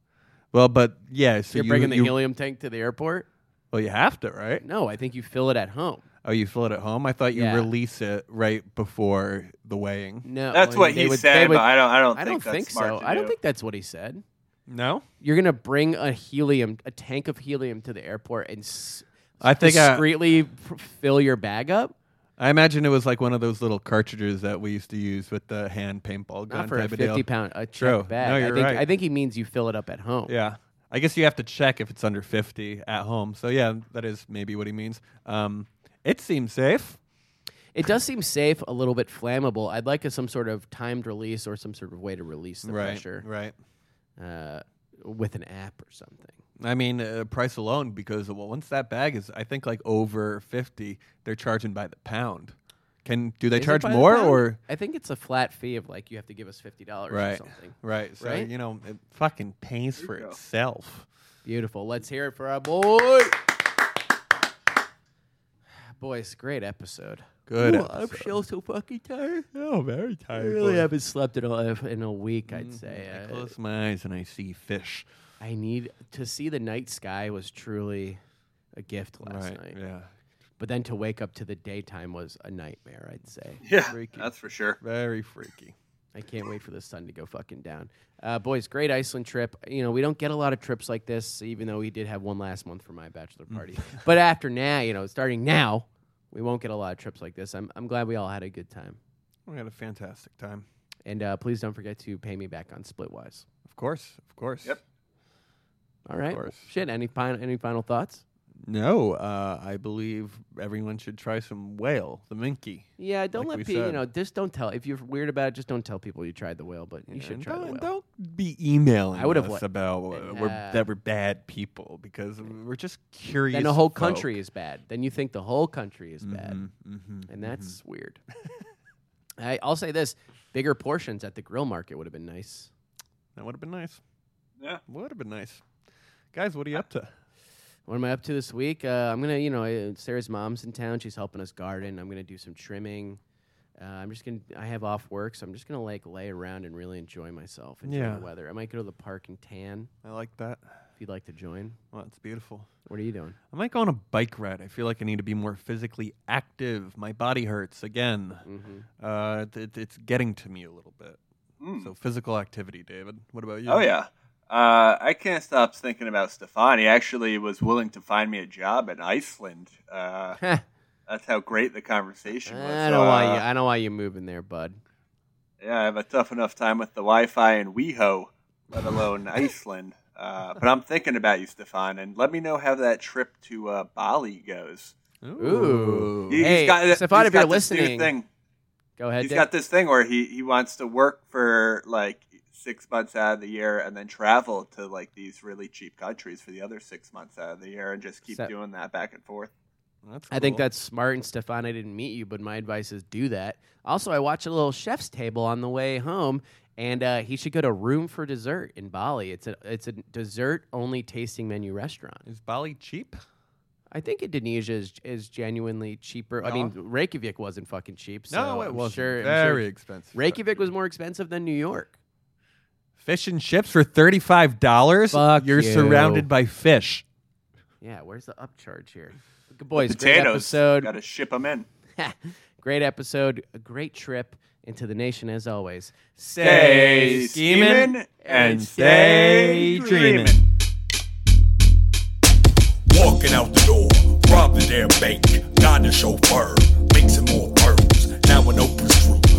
Well, but yeah, so You're you, bringing the you, helium tank to the airport? Well, you have to, right? No, I think you fill it at home. Oh, you fill it at home. I thought you Yeah. release it right before the weighing. No, That's I mean, what they he would- said, would- but I don't. I don't I think don't that's think smart so. to I don't do. think that's what he said. No, You're gonna bring a helium, a tank of helium to the airport and s- I think I, discreetly f- fill your bag up. I imagine it was like one of those little cartridges that we used to use with the hand paintball gun Not for a type of deal. fifty pound a check True. bag. No, I you're think right. I think he means you fill it up at home. Yeah. I guess you have to check if it's under 50 at home. So, yeah, that is maybe what he means. Um, it seems safe. It does seem safe, a little bit flammable. I'd like a, some sort of timed release or some sort of way to release the right. pressure Right. uh, with an app or something. I mean, uh, price alone, because well, once that bag is, I think, like over 50, they're charging by the pound. Can Do they Is it charge by the more pound? or? I think it's a flat fee of like you have to give us fifty dollars or Right. something. Right. So, Right? you know, it fucking pays for itself. Beautiful. Let's hear it for our boy. Boys, great episode. Good. Ooh, I'm episode. still so fucking tired. Oh, very I tired. really boy. haven't slept in a in a week. I'd say. I Uh, close my eyes and I see fish. I need to see the night sky was truly a gift last right. night. Yeah. But then to wake up to the daytime was a nightmare. I'd say. Yeah, Freaky. that's for sure. Very freaky. I can't wait for the sun to go fucking down. Uh, boys, great Iceland trip. You know, we don't get a lot of trips like this, even though we did have one last month for my bachelor party. but after now, you know, starting now, we won't get a lot of trips like this. I'm, I'm glad we all had a good time. We had a fantastic time. And uh, please don't forget to pay me back on Splitwise. Of course. Of course. Yep. All right. course. Shit. Any final any final thoughts? No, uh, I believe everyone should try some whale, the minke. Yeah. Don't Like we let people. You said. know, just don't tell. If you're weird about it, just don't tell people you tried the whale. But you Yeah, should and try the don't, whale. don't be emailing I would've us let- about uh, we're, Nah. that we're bad people because we're just curious. Then the whole folk. country is bad. Then you think the whole country is bad. Mhm, mhm, and that's weird. I, I'll say this: bigger portions at the grill market would have been nice. that would have been nice. Yeah. Would have been nice. Guys, what are you up to? What am I up to this week? Uh, I'm gonna, you know, uh, Sarah's mom's in town. She's helping us garden. I'm gonna do some trimming. Uh, I'm just gonna. I have off work, so I'm just gonna like lay around and really enjoy myself, enjoy Yeah. the weather. I might go to the park and tan I like that. if you'd like to join. Well, it's beautiful. What are you doing? I might go on a bike ride. I feel like I need to be more physically active. My body hurts again. Mm-hmm. Uh, it, it- it's getting to me a little bit. Mm. So physical activity, David. What about you? Oh yeah. Uh, I can't stop thinking about Stefan. He actually was willing to find me a job in Iceland. Uh, that's how great the conversation was. I want uh, you. I don't want you moving there, bud. Yeah, I have a tough enough time with the Wi-Fi in WeHo, let alone Iceland. Uh, but I'm thinking about you, Stefan, and let me know how that trip to uh, Bali goes. Ooh. He- Hey, got, Stefan, if you're got this new listening, thing. Go ahead. He's Dick. got this thing where he, he wants to work for like six months out of the year and then travel to like these really cheap countries for the other six months out of the year and just keep So- doing that back and forth. That's I think that's smart. And Stefan, I didn't meet you, but my advice is do that. Also, I watched a little chef's table on the way home, and uh, he should go to Room for Dessert in Bali. It's a it's a dessert only tasting menu restaurant. Is Bali cheap? I think Indonesia is is genuinely cheaper. I mean, Reykjavik wasn't fucking cheap. So no, it wasn't. Sure, Very sure expensive. Reykjavik was more expensive than New York. Fish and chips for thirty-five dollars. Fuck You're you. surrounded by fish. Yeah, where's the upcharge here? Good boys, great episode. Got to ship them in. great episode. A great trip into the nation as always. Stay scheming and stay dreaming. Walking out the door, robbed their bank, got a chauffeur, mixing more pearls. Now an open screw.